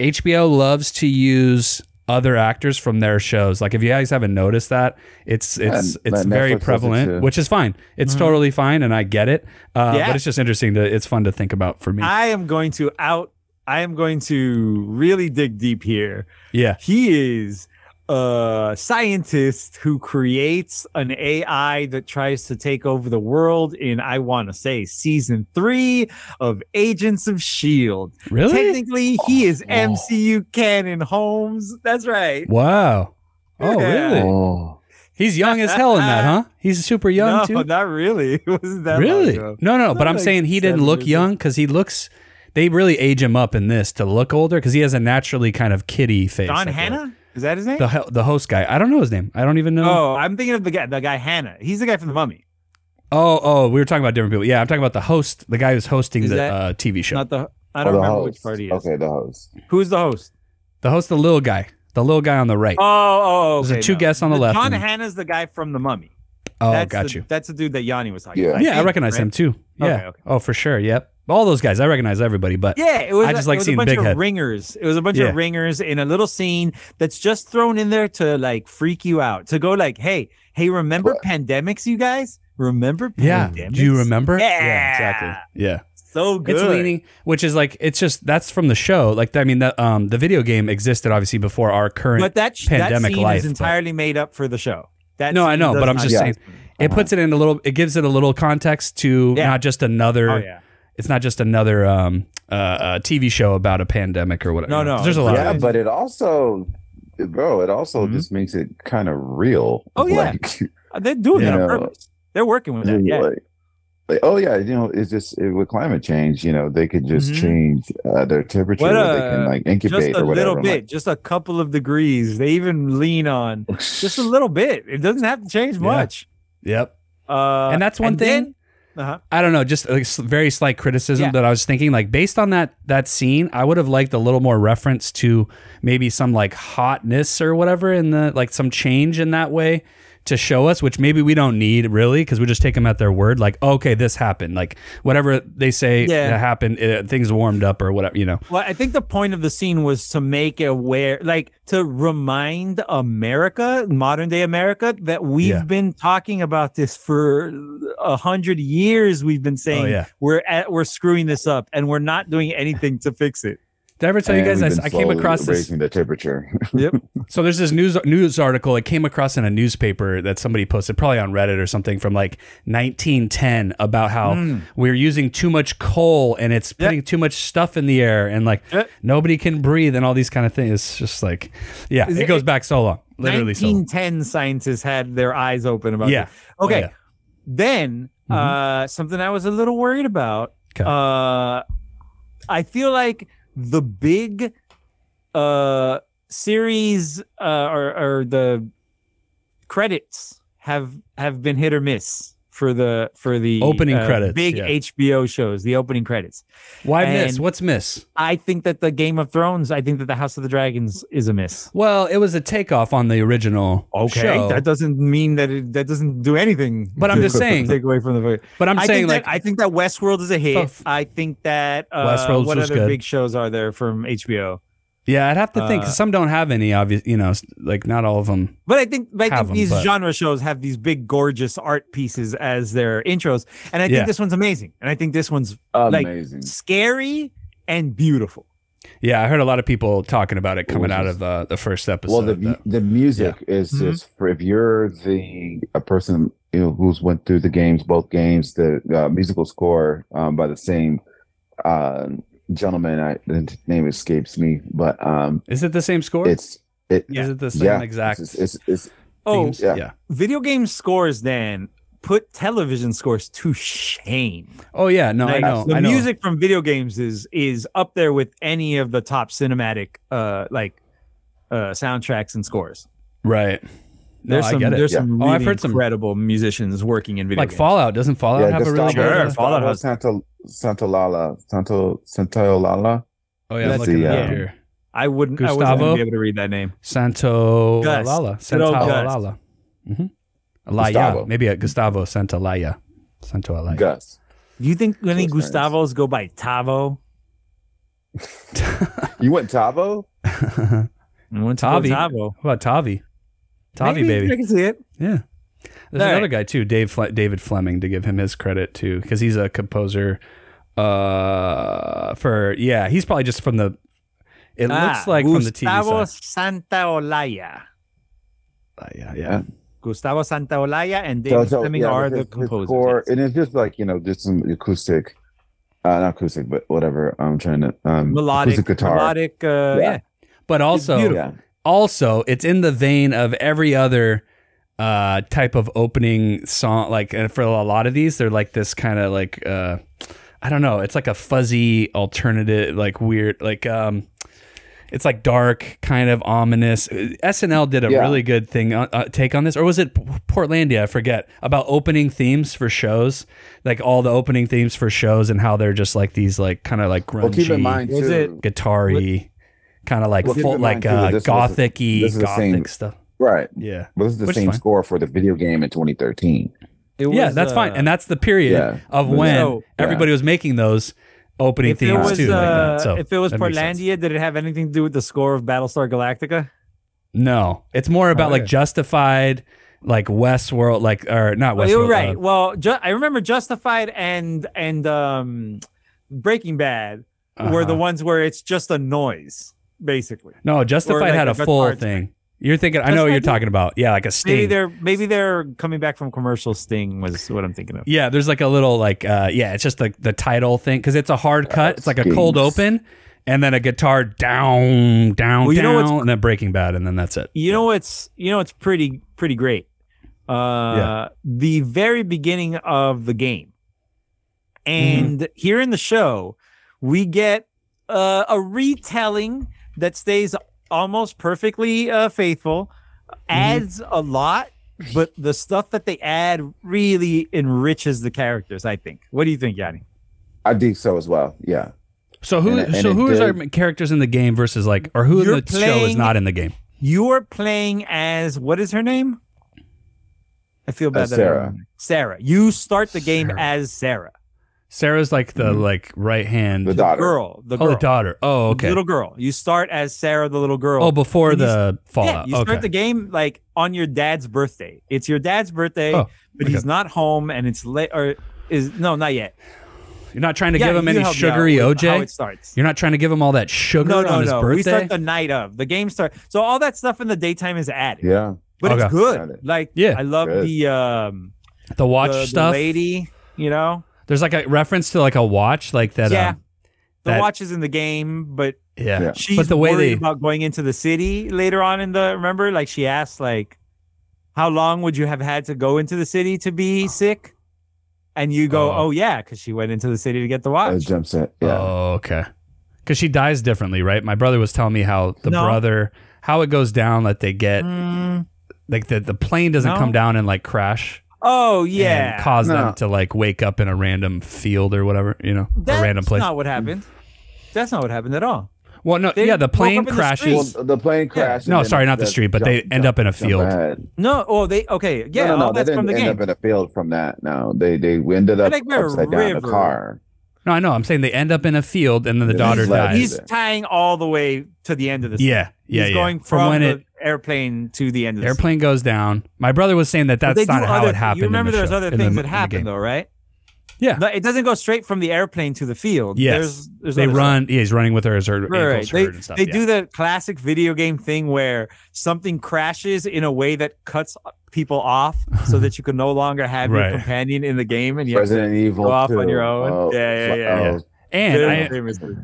HBO loves to use other actors from their shows. Like if you guys haven't noticed that, it's it's And- it's very Netflix prevalent, which is fine. It's Mhm. totally fine, and I get it. Uh, Yeah. But it's just interesting to it's fun to think about for me. I am going to out I am going to really dig deep here. yeah. He is a scientist who creates an AI that tries to take over the world in, I want to say, season three of Agents of S.H.I.E.L.D. Really? Technically, he oh, is Oh. MCU canon, Holmes. That's right. Wow. Oh, Yeah. really? Oh, He's young as hell in that, huh? He's super young no, too. not really. It wasn't that really? ago. No, no. But Not I'm like saying he didn't look years young because he looks. They really age him up in this to look older because he has a naturally kind of kiddie face. Don feel Hannah? Is that his name? the the host guy. I don't know his name. I don't even know. Oh, I'm thinking of the guy, the guy Hannah. He's the guy from the Mummy. Oh, oh, we were talking about different people. Yeah, I'm talking about the host, the guy who's hosting Is the that uh, TV show. Not the. I oh, don't the remember host. which part he is. Okay, the host. Who's the host? the host, the little guy, the little guy on the right. Oh, oh, okay, There's the two no. guests on the left John and- Hannah's the guy from the Mummy. oh, that's got the, you. That's the dude that Yanni was talking Yeah. about. yeah, I think, recognize right? him too. Yeah. Okay, okay. Oh, for sure. Yep. All those guys, I recognize everybody. But Yeah, it was. I just a, like seeing a bunch Big of Head. ringers. It was a bunch Yeah. of ringers in a little scene that's just thrown in there to like freak you out. To go like, hey, hey, remember What? pandemics, you guys? Remember yeah, pandemics? do you remember? Yeah. exactly. Yeah. So good. It's leaning, which is like it's just that's from the show. Like I mean, the um the video game existed obviously before our current. but that pandemic that scene life, is but- entirely made up for the show. That No, I know, but I'm just exist. saying it puts it in a little. It gives it a little context to Yeah. not just another. Oh yeah. It's not just another um uh, uh TV show about a pandemic or whatever. No, you know, no, 'cause There's a lot. Yeah, of but it also, bro, it also Mhm. just makes it kind of real. Oh, yeah. Like, Uh, They're doing it You on purpose. They're working with that. Yeah. like, like, oh yeah, you know, it's just it, with climate change, you know, they could just Mhm. change uh, their temperature. What, where they can like Just incubate a or whatever. little I'm bit, just a couple of degrees. They even lean on just a little bit. It doesn't have to change Yeah. much. Yep. Uh, And that's one thing- then- uh-huh. I don't know, just a very slight criticism Yeah. that I was thinking. Like based on that that scene, I would have liked a little more reference to maybe some like hotness or whatever in the like some change in that way to show us, which maybe we don't need really because we just take them at their word. Like, okay, this happened. Like whatever they say Yeah. that happened, uh things warmed up or whatever. You know. Well, I think the point of the scene was to make aware, like to remind America, modern day America, that we've Yeah. been talking about this for a hundred years. We've been saying Oh, yeah. we're at, we're screwing this up, and we're not doing anything to fix it. Did I ever tell you guys I, I came across this? raising the temperature. Yep. So there's this news news article it came across in a newspaper that somebody posted probably on Reddit or something from like 1910 about how Mm. we're using too much coal and it's putting too much stuff in the air and like nobody can breathe and all these kind of things. It's just like yeah, it it- goes back so long. Literally so. long. 1910 scientists had their eyes open about Yeah. this. Okay. Oh, yeah. Then uh something I was a little worried about. 'Kay. Uh I feel like the big uh series uh or, or the credits have have been hit or miss for the for the Opening uh, credits, big yeah. HBO shows the opening credits Why miss? What's miss? I think that the Game of Thrones I think that the House of the Dragons is a miss Well, it was a takeoff on the original show. that doesn't mean that it, that doesn't do anything. But I'm just saying- take away from the. but I'm I saying like that, I think that Westworld is a hit. Tough. I think that uh, Westworld what other good. big shows are there from HBO? Yeah, I'd have to think. 'cause Uh, some don't have any obvious. You know, like not all of them. But I think I Have think 'em, these but- genre shows have these big, gorgeous art pieces as their intros, and I think Yeah. this one's amazing. And I think this one's like scary and beautiful. Yeah, I heard a lot of people talking about it coming out of uh, the first episode. well, the that- the music is Mhm. just for if you're the a person you know who's went through the games, both games, the uh, musical score um, by the same uh, gentleman. I the name escapes me, but um, is it the same score? it's it. Is it the same yeah, exact It's, it's, it's Oh, yeah. yeah. video game scores then put television scores to shame. Oh yeah, no, I know. The I know. music from video games is is up there with any of the top cinematic uh like uh soundtracks and scores. right? No, There's I some get it. there's Yeah. some Oh, really I've heard some- incredible musicians working in video like games. Fallout doesn't Fallout yeah, have a really Gustavo, good? Sure, Fallout has- Santa Santolala Santo Santolala. Oh yeah, I'm looking the, it uh, here. I wouldn't I wouldn't be able to read that name. Santo Gus. Lala. Good old Santa Gus. Lala. Mm-hmm. Alaya. Gustavo. Maybe a Gustavo Santa Laya. Santo Alaya. Gus. Do you think any Close friends. Gustavos go by Tavo? You went Tavo? I went to Tavi. Tavo. What about Tavi? Tavi, Maybe, baby. I can see it. Yeah. There's All another right. guy too, Dave Fle- David Fleming, to give him his credit too, because he's a composer. Uh, for yeah, he's probably just from the. It Ah, looks like from the TV Gustavo side. Santaolalla. Uh, yeah, yeah. Gustavo Santaolalla and So- David so, Fleming yeah, are his- the his composers. score- yes. and it's just like you know, just some acoustic, uh, not acoustic, but whatever. I'm trying to um, melodic guitar. melodic uh, Yeah. yeah. But also, beautiful. Yeah, also, it's in the vein of every other uh type of opening song. Like for a lot of these, they're like this kind of like uh, I don't know. It's like a fuzzy alternative, like weird, like um. It's like dark, kind of ominous. SNL did a Yeah. really good thing uh, uh, take on this, or was it Portlandia? I forget about opening themes for shows, like all the opening themes for shows, and how they're just like these, like kind of like grungy, well, keep in mind Was too. it- guitar-y, kind of like Well, keep full, in like mind, too, uh, that this was a- gothic-y, this the gothic same- stuff. right? Yeah, But this is the Which same fine. score for the video game in 2013. It yeah, was, that's fine, uh, and that's the period Yeah. of when so- everybody was making those opening if themes was too. like uh, that. So if it was that makes. Portlandia, did it have anything to do with the score of Battlestar Galactica? no, it's more about Oh, like okay. Justified, like Westworld, like or not Well, Westworld. you're right. uh, well, ju- I remember Justified and and um, Breaking Bad were the Uh-huh. ones where it's just a noise, basically. no, Justified like had a a full track. thing. You're thinking. I know what you're talking about. Yeah, like a sting. Maybe they're maybe they're coming back from commercial sting was what I'm thinking of. Yeah, there's like a little like uh yeah, it's just like the title thing because it's a hard cut. It's like a cold open, and then a guitar down, down, Well, you know down, what's- and then Breaking Bad, and then that's it. You know what's you know it's pretty pretty great. Uh Yeah. the very beginning of the game. And here in the show, we get uh, a retelling that stays almost perfectly uh, faithful, adds a lot, but the stuff that they add really enriches the characters, I think. What do you think, Yanni? I think so as well. Yeah. So who? And it- and so it who is our characters in the game versus like, or who in You're the show is not in the game? You're playing as what is her name? I feel bad As that I don't Sarah. Sarah. You start the game Sarah. as Sarah. Sarah's like the Mhm. like right hand. The daughter. Girl. The oh, girl. the daughter. Oh, The okay. Little girl. You start as Sarah, the little girl. oh, before and you the Yeah, Fallout. you start okay. the game like on your dad's birthday. It's your dad's birthday, Oh, but okay. he's not home, and it's late. Or is no, not yet. You're not trying to Yeah, give him any help me out sugary with How OJ. it starts. You're not trying to give him all that sugar no, no, on his no. birthday. We start the night of the game start. So all that stuff in the daytime is added, Yeah. but it's good. It. Like Yeah. I love Good. the um the watch the, the stuff. lady. You know, There's like a reference to like a watch, like that. yeah. Um, the that- watch is in the game, but yeah. Yeah. she's But the way worried they about going into the city later on in the remember like she asked like how long would you have had to go into the city to be sick and you go Oh. oh, yeah because she went into the city to get the watch jump set. Yeah. Oh, okay. Because she dies differently, right? My brother was telling me how the No. brother, how it goes down that they get, Mm, like the, the plane doesn't No. come down and like crash oh and yeah cause No. them to like wake up in a random field or whatever, you know, that's a random place. not what happened that's not what happened at all well, no, they yeah, the plane up in the crashes. Well, the plane crashed. and No, sorry, not the street, but they end up in a field. no oh they okay yeah no, no, no. all that's from didn't the end game up in a field from that. No, they they ended up like by a upside down in a car. No, I know. I'm saying they end up in a field and then the Yeah, daughter he's dies. He's tying all the way to the end of the. yeah, yeah, he's yeah. going from, when the it airplane to the end of the. airplane goes down. My brother was saying that that's not how other- it happened. You remember the there's show- other in the- things that the happen though, right? Yeah. No, it doesn't go straight from the airplane to the field. Yes. There's, there's they other stuff. run. Yeah, he's running with her as her Right, right. ankles They, and stuff. they yeah. do the classic video game thing where something crashes in a way that cuts people off so that you can no longer have Right. your companion in the game and you have to Evil go off on your own. Oh, yeah, yeah, fl- yeah, yeah. And I.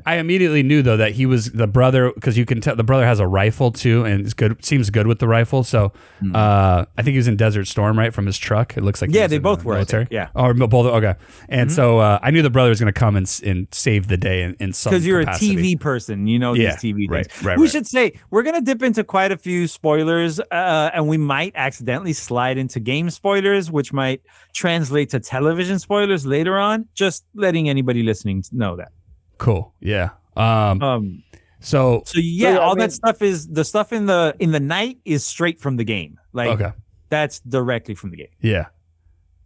I immediately knew though that he was the brother because you can tell the brother has a rifle too, and it's good. Seems good with the rifle. So, uh, I think he was in Desert Storm, right, from his truck. It looks like. Yeah, they both the were, Military. yeah. or both. Okay, and so uh, I knew the brother was going to come and, and save the day in, in some because you're capacity. a TV person, you know Yeah, these TV right, things. right, we right. should say we're gonna dip into quite a few spoilers, uh, and we might accidentally slide into game spoilers, which might translate to television spoilers later on. Just letting anybody listening know that. Cool. Yeah. Um. Um, So so yeah, yeah, I all mean- that stuff is the stuff in the in the night is straight from the game. Like okay. that's directly from the game. Yeah.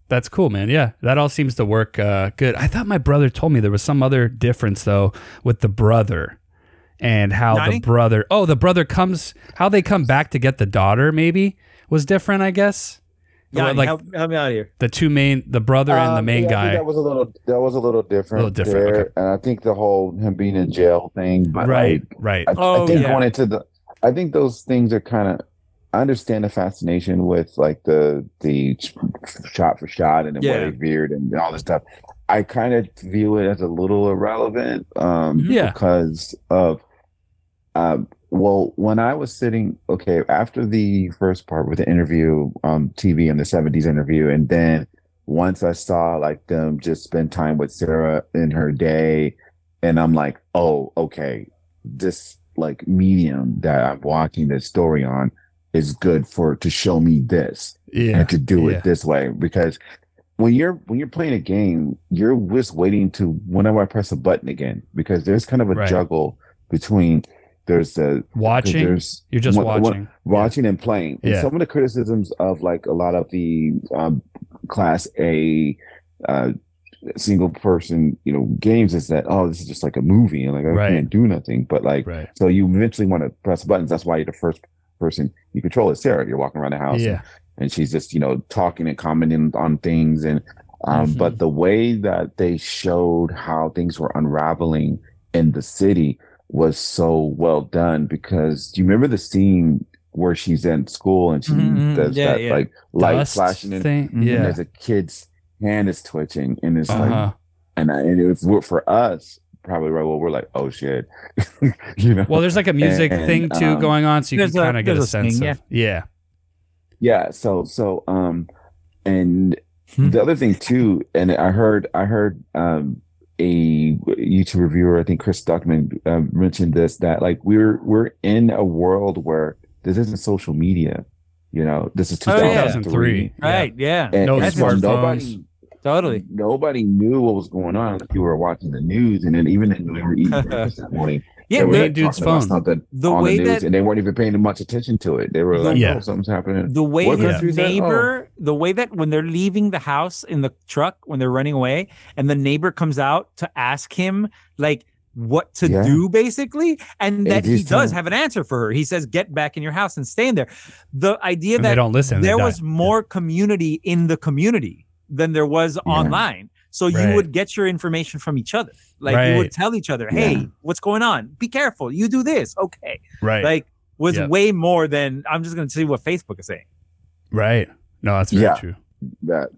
That's cool, man. Yeah, that all seems to work uh, good. I thought my brother told me there was some other difference though with the brother and how Nani? the brother. Oh, the brother comes. How they come back to get the daughter maybe was different. I guess. Yeah, like help, help me out here. the two main, the brother and the Um, main yeah, guy. That was a little. That was a little different. Little different, there. okay. And I think the whole him being in jail thing. But right. like, Right. I, Oh, I think yeah. going into the. I think those things are kind of. I understand the fascination with like the the shot for shot and the Yeah. way they veered and all this stuff. I kind of view it as a little irrelevant. Um, Yeah. because of. Um, well, when I was sitting, okay, after the first part with the interview um, on TV in the 70s interview, and then once I saw like them just spend time with Sarah in her day, and I'm like, oh, okay, this like medium that I'm watching this story on is good for to show me this Yeah. and to do yeah. it this way because when you're when you're playing a game, you're just waiting to whenever I press a button again because there's kind of a Right. juggle between there's a Watching. there's You're just one- one- watching. watching and playing. And some of the criticisms of like a lot of the um, class A uh, single person, you know, games is that oh, this is just like a movie and like I Right. can't do nothing. But like, Right. so you eventually want to press buttons. That's why you're the first person you control is Sarah. You're walking around the house, Yeah. and she's just you know talking and commenting on things and. Um, Mhm. But the way that they showed how things were unraveling in the city was so well done because do you remember the scene where she's in school and she Mhm, does yeah, that yeah. like light Dust flashing in, thing. and Yeah. there's a kid's hand is twitching and it's Uh-huh. like and, I, and it was for us probably right well we're like oh shit you know Well, there's like a music And, thing too um, going on, so you can kind of get a a sense thing, of yeah. yeah so so um and Hmm. the other thing too and i heard i heard um a youtube reviewer i think Chris Stuckmann um, mentioned this that like we're we're in a world where this isn't social media you know this is Oh, yeah. 2003 Yeah. Right? Yeah. and, No and so smartphones. nobody Totally. nobody knew what was going on if you were watching the news and then even if we were eating breakfast that morning Yeah. they were the- The, dude's talking about phone. something the on way the news that and they weren't even paying much attention to it they were like Yeah. oh something's happening the way What his country is that? Oh. neighbor, the way that when they're leaving the house in the truck, when they're running away, and the neighbor comes out to ask him like what to Yeah. do, basically, and that he does telling- have an answer for her. He says, "Get back in your house and stay in there." The idea And they don't listen. they there die. was more community in the community than there was online. So you Right. would get your information from each other. Like you would tell each other, "Hey, Yeah. what's going on? Be careful. You do this. Okay." right. Like was Yep. way more than I'm just going to see what Facebook is saying. right. No, that's very Yeah. true. that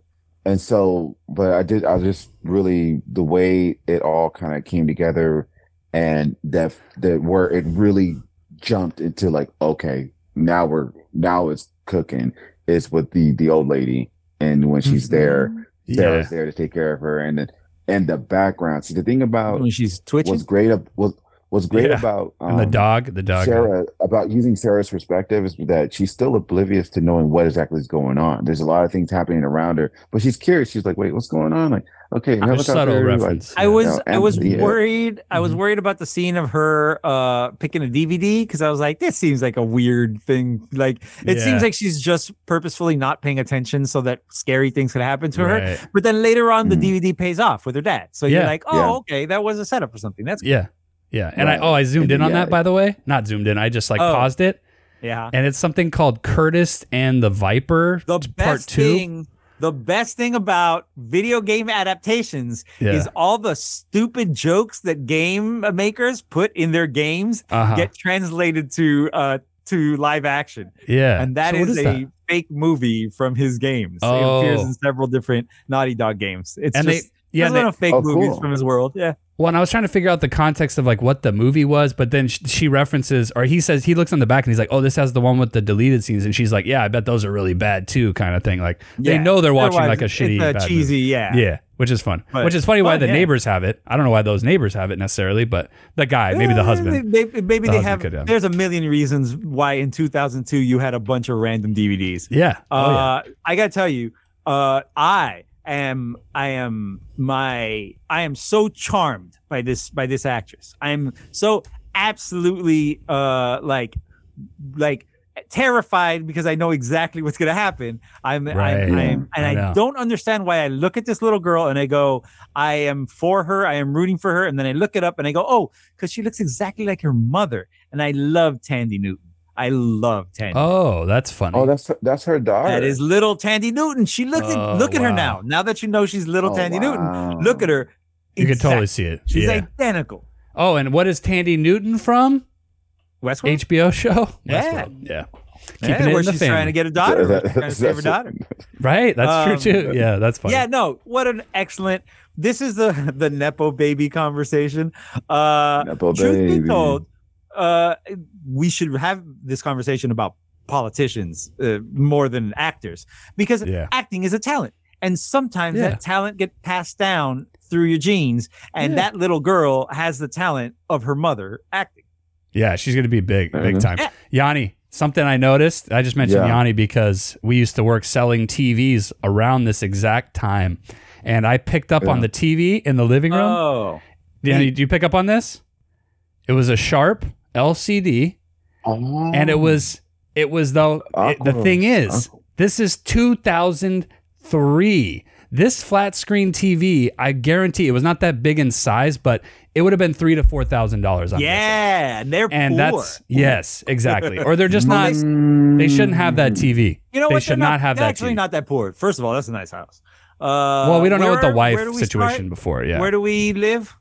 and so but i did i just really the way it all kind of came together and that that where it really jumped into like okay now we're now it's cooking is with the the old lady and when she's Mm-hmm. There Yeah. there to take care of her and then and the background see the thing about when she's twitching. what's great ab- was what's great Yeah. about And the um, dog, the dog. Sarah about using Sarah's perspective is that she's still oblivious to knowing what exactly is going on. There's a lot of things happening around her, but she's curious. She's like, "Wait, what's going on?" Like, Okay, A now look subtle there, like- reference. I was Yeah, I was and- yeah. worried I was Mhm. worried about the scene of her uh picking a DVD because I was like this seems like a weird thing like it Yeah. seems like she's just purposefully not paying attention so that scary things could happen to her but then later on the Mhm. DVD pays off with her dad so you're like oh Yeah. okay that was a setup for something that's cool. Yeah. Yeah. And I oh I zoomed in on yeah. that by the way. Not zoomed in. I just like Oh. paused it. yeah And it's something called Curtis and the Viper the part best two. thing the best thing about video game adaptations Yeah. is all the stupid jokes that game makers put in their games Uh-huh. get translated to uh to live action yeah. and that So is, is a that? fake movie from his games it Oh. appears in several different naughty dog games it's And they- just yeah, yeah they- one of fake Oh, movies cool. from his world yeah Well, and I was trying to figure out the context of like what the movie was, but then sh- she references, or he says he looks on the back and he's like, "Oh, this has the one with the deleted scenes," and she's like, "Yeah, I bet those are really bad too," kind of thing. Like they know they're watching Otherwise, like a shitty, it's a bad cheesy movie. yeah yeah, which is fun. But which is funny why the yeah. neighbors have it. I don't know why those neighbors have it necessarily, but the guy, maybe the Eh, husband. Maybe, maybe The they husband have. could have. There's a million reasons why in 2002 you had a bunch of random DVDs. Yeah. Oh, yeah. Uh, I gotta tell you, uh, I am, I am my, I am so charmed by this, by this actress. I am so absolutely, uh, like, like terrified because I know exactly what's gonna happen. I'm, Right. I'm, I'm, and I I, don't understand why I look at this little girl and I go, I am for her, I am rooting for her, and then I look it up and I go, oh, because she looks exactly like her mother, and I love Thandie Newton. I love Thandie. Oh, that's funny. Oh, that's her, that's her daughter. That is little Thandie Newton. She looks Oh, at look at her now. Now that you know she's little Oh, Thandie Newton, look at her. you can totally see it. She's yeah. identical. oh, and what is Thandie Newton from? Westworld. HBO show. Yeah. Westworld. Yeah. yeah, Keeping it where in the trying to get a daughter. That- She's trying to save her daughter. Right. That's Um, true too. Yeah, that's funny. Yeah, no. What an excellent. This is the the nepo baby conversation. Uh, Nepo truth baby. be told, uh, we should have this conversation about politicians uh, more than actors because Yeah. acting is a talent, and sometimes Yeah. that talent get passed down through your genes, and Yeah. that little girl has the talent of her mother acting. Yeah, she's going to be big, big Mhm. time. Yanni, something I noticed, I just mentioned Yeah. Yanni because we used to work selling TVs around this exact time. And I picked up on the TV in the living room. Oh, Yanni, do you pick up on this? It was a Sharp LCD, Oh. and it was, it was though, the thing is, this is 2003. This flat screen TV, I guarantee it was not that big in size, but it would have been three to four thousand dollars. yeah, and they're and poor. that's yes, exactly. Or they're just not. They shouldn't have that TV. You know they what? should They're not, have that Actually, TV. not that poor. First of all, that's a nice house. Uh, well, we don't know what the wife where situation start? before. Yeah, Where do we live?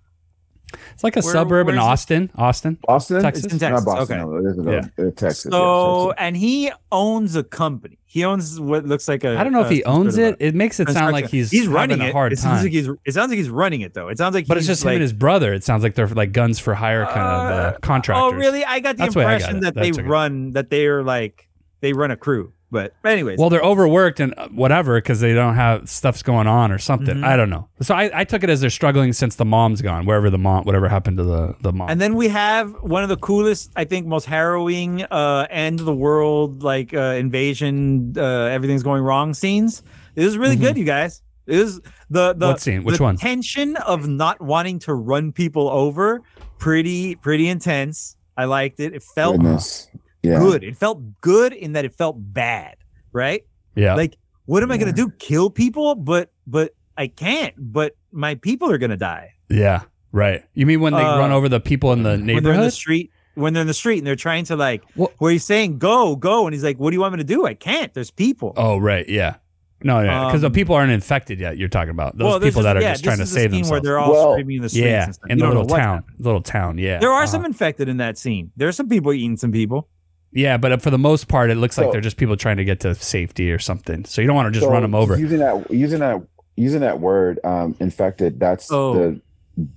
It's like a where- suburb in Austin, it? Austin. Austin. Texas? It's in Texas, Not Boston. okay. No, it isn't, Yeah. uh, Texas. yeah, Texas. and he owns a company. He owns what looks like a. I don't know if uh, he owns it. It makes it sound like he's he's running having it. a hard it sounds time. like he's. It sounds like he's running it though. It sounds like. but it's he's just him and his brother. It sounds like they're like guns for hire kind of uh, contractors. Oh, really? I got the That's the way I got impression it. that they That's okay. run that they are like they run a crew. But anyways, Well, they're overworked and uh, whatever because they don't have stuff's going on or something. Mhm. I don't know. So I, I took it as they're struggling since the mom's gone. Wherever the mom, whatever happened to the the mom. And then we have one of the coolest, I think, most harrowing uh, end of the world, like uh, invasion, uh, everything's going wrong scenes. It was really good, you guys. It was the the Mm-hmm. What scene? Which the one? Tension of not wanting to run people over, pretty pretty intense. I liked it. It felt Goodness. Yeah. good. It felt good in that it felt bad, right? yeah, Like, what am I gonna do? Kill people? But but I can't. But my people are gonna die. yeah, right. You mean when they Uh, run over the people in the when they're in the neighborhood? street when they're in the street and they're trying to like Well- where he's saying go go and he's like what do you want me to do i can't there's people Oh, right. Yeah. No, yeah, because the Um, people aren't infected yet. You're talking about those well there's people that are yeah, just trying to this is a save scene where themselves. they're all Well, screaming in the streets yeah, and stuff. in the little town, happening. little town. Yeah, there are Uh-huh. some infected in that scene There are some people eating some people Yeah, but for the most part, it looks like they're just people trying to get to safety or something. So you don't want to just So run them over. Using that, using that, using that word, um, infected. That's Oh. the,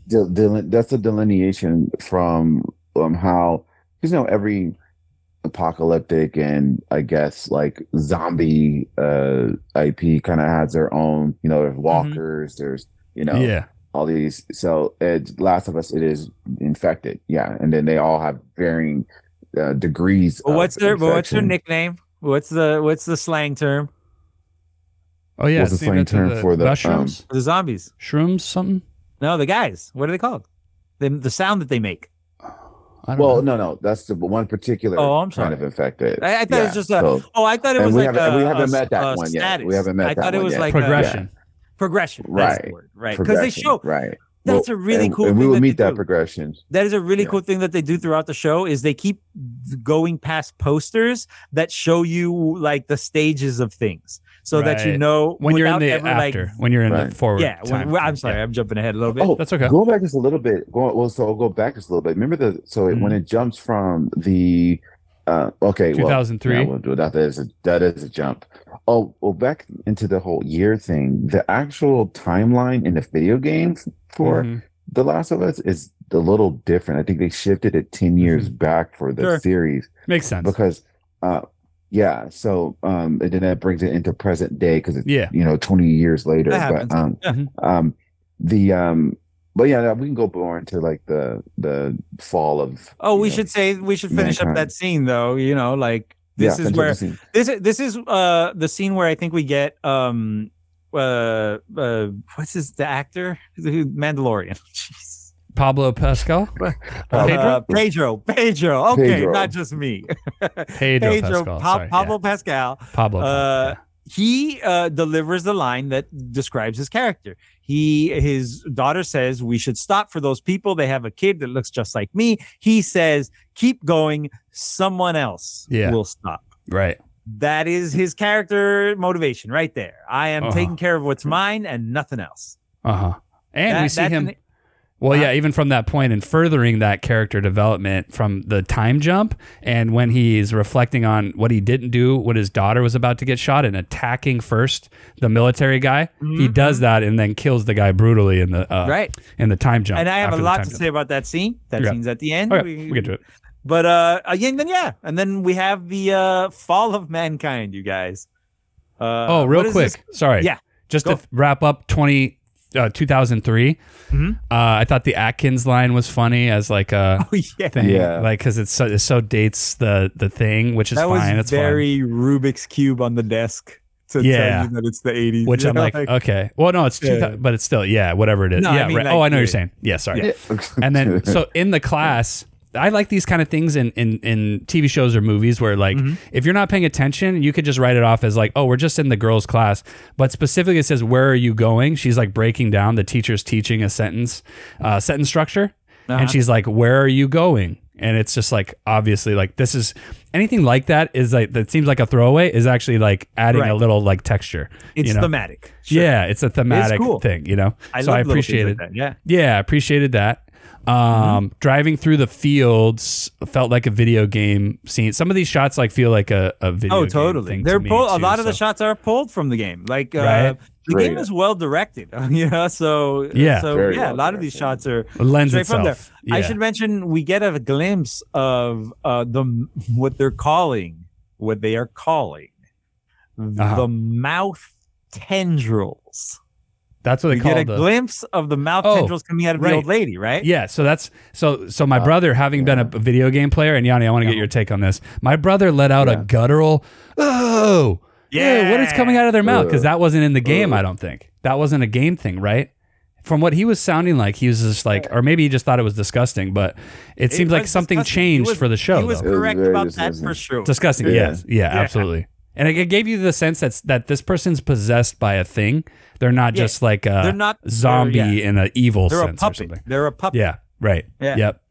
the, the that's the delineation from um how you know every apocalyptic and I guess like zombie uh IP kind of has their own. You know, there's walkers. There's you know Yeah, all these. So it, Last of Us, it is infected. Yeah, and then they all have varying uh, degrees. well, what's their well, what's their nickname what's the what's the slang term Oh yeah, What's the slang term the for the, um, mushrooms? The zombies. Shrooms, something. No, the guys. What are they called? The, the sound that they make. I Well, know. no, no, that's the one particular Oh, I'm kind sorry. of infected. I, I thought it was just a. so- oh, I thought it was we like haven't- a, we haven't a- met that a one yet. We haven't met I that thought it was yet. like progression. A, progression. That's the Right. word. Right. Because they progression, show right. That's Well, a really and- cool And thing we will that meet they that do. progression. That is a really Yeah. cool thing that they do throughout the show is they keep going past posters that show you like the stages of things so that you know when you're in the ever, like- after, when you're in Right. the forward. yeah, when, time. well, I'm sorry, Yeah. I'm jumping ahead a little bit. Oh, That's okay. Going back just a little bit. Going well, so I'll go back just a little bit. Remember the so Mm-hmm. when it jumps from the uh okay well, 2003? yeah, well, that is a, that is a jump. Oh well, back into the whole year thing. The actual timeline in the video games for Mhm. The Last of Us is a little different. I think they shifted it ten years back for the Sure. series Makes sense. because uh yeah so um and then that brings it into present day because it's Yeah. you know 20 years later That happens. but um Yeah. um the um but yeah we can go more into like the the fall of Oh, we know, should say we should finish up that scene though. You know, like this yeah, is where this is this is uh the scene where I think we get um uh uh what's his the actor the Mandalorian. Jeez. Pablo Pascal. Uh, Pedro, Pedro. Okay, Pedro. not just me. Pedro Pascal, Pa- Pablo yeah. Pascal. Pablo. Uh, yeah. He uh, delivers the line that describes his character. He his daughter says we should stop for those people. They have a kid that looks just like me. He says, "Keep going. Someone else Yeah. will stop." Right. That is his character motivation right there. I am Uh-huh. taking care of what's mine and nothing else. Uh huh. And That- we see him. an- Well, yeah, even from that point and furthering that character development from the time jump, and when he's reflecting on what he didn't do when his daughter was about to get shot and attacking first the military guy, he does that and then kills the guy brutally in the uh, Mm-hmm. Right. in the time jump. and I have a lot to jump. say about that scene. That Yeah. scene's at the end. Okay, We- we get to it. But uh again, then yeah, and then we have the uh fall of mankind, you guys. Uh, oh, real quick, this? sorry. Yeah, just go. to wrap up 20, uh, 2003. Mhm. Uh, I thought the Atkins line was funny as like a Oh yeah, thing, Yeah. like because it's so it so dates the the thing, which is that fine. was it's fine. very Rubik's cube on the desk to Yeah. tell you that it's the 80s. Which I'm know, like, okay. Well, no, it's two, Yeah. but it's still, yeah, whatever it is. No, I yeah, mean, right. like, oh, I know what you're saying. Yeah, sorry. Yeah. And then, so in the class, I like these kind of things in, in, in TV shows or movies where, like, Mm-hmm. if you're not paying attention, you could just write it off as, like, oh, we're just in the girls' class. But specifically, it says, where are you going? She's like breaking down the teacher's teaching a sentence, uh, sentence structure. Uh-huh. And she's like, where are you going? And it's just like, obviously, like, this is anything like that is like, that seems like a throwaway is actually like adding a little like texture. it's you know? thematic. Sure. Yeah, it's a thematic cool. thing, you know. I so love I things like appreciated that, yeah. Yeah, I appreciated that. Um, Mm-hmm. driving through the fields felt like a video game scene. Some of these shots like feel like a, a video. Game. Oh, game totally. thing They're to me, pulled. A too, lot of the shots are pulled from the game. Like uh, Right. the Right. game is well directed. You know, so Yeah. so Very yeah, a well lot of these shots are It lends straight from there. itself. I should mention we get a glimpse of uh, the what they're calling what they are calling Uh-huh. the mouth tendrils. That's what they We call get a the. glimpse of the mouth Oh, tendrils coming out of right. the old lady, right? Yeah, so that's so so my Uh, brother having been a video game player and Yanni, I want to get your take on this. My brother let out a guttural oh yeah, what is coming out of their mouth because that wasn't in the game. Ugh. I don't think that wasn't a game thing, right? From what he was sounding like, he was just like, or maybe he just thought it was disgusting, but it, It seems like something disgusting. Changed was- for the show. He was though. It was correct very about that for sure. disgusting. Yeah. Yes, yeah, Yeah. absolutely. And it, it gave you the sense that's that this person's possessed by a thing. They're not Yeah. just like a They're not- they're- zombie yeah. in an evil They're a sense or puppet. something. They're a puppet. Yeah, right. Yeah. Yep.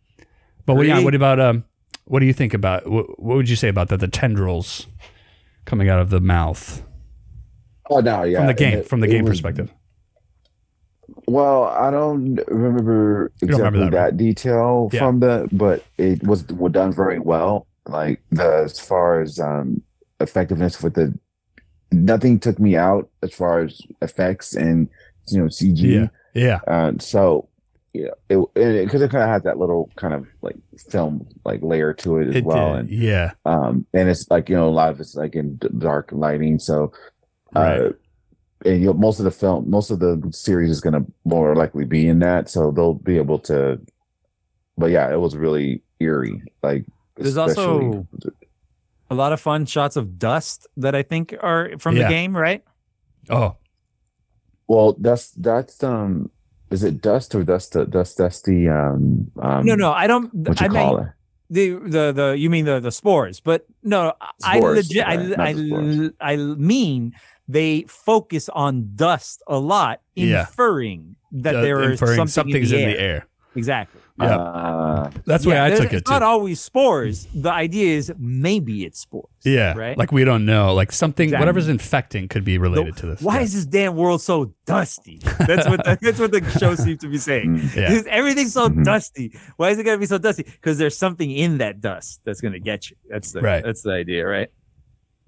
But what, yeah, what about um? What do you think about what, what would you say about that? The tendrils coming out of the mouth Oh no, yeah. from the game, it- from the game was- perspective. Well, I don't remember You don't exactly remember that, that, detail Yeah. from the, but it was was done very well. Like the as far as um effectiveness with the, nothing took me out as far as effects and you know CG. Yeah, yeah, Uh, so yeah, it because it, kind of had that little kind of like film like layer to it as it well, did. and Yeah, um and it's like you know a lot of it's like in dark lighting, so uh, Right. and you know, most of the film, most of the series is going to more likely be in that, so they'll be able to. But yeah, it was really eerie. Like There's especially- also a lot of fun shots of dust that I think are from Yeah. the game, right? Oh, Well, that's that's um, is it dust or dust? Dust that's the um, um no, no, I don't. What you I call mean, it? the the the you mean the the spores but no i Spores, legit right, I. I i mean they focus on dust a lot Yeah. inferring that Uh, there is inferring something something's in the, air. exactly Yeah. Uh, That's the way I took it it's too. not always spores the idea is maybe it's spores yeah, right Like we don't know. Like something, Exactly. whatever's infecting could be The- related to this. why yeah. is this damn world so dusty that's what the, that's what the show seems to be saying mm. Yeah. Everything's so Mhm. dusty. Why is it gonna be so dusty? Because there's something in that dust that's gonna get you. That's the Right. that's the idea, right?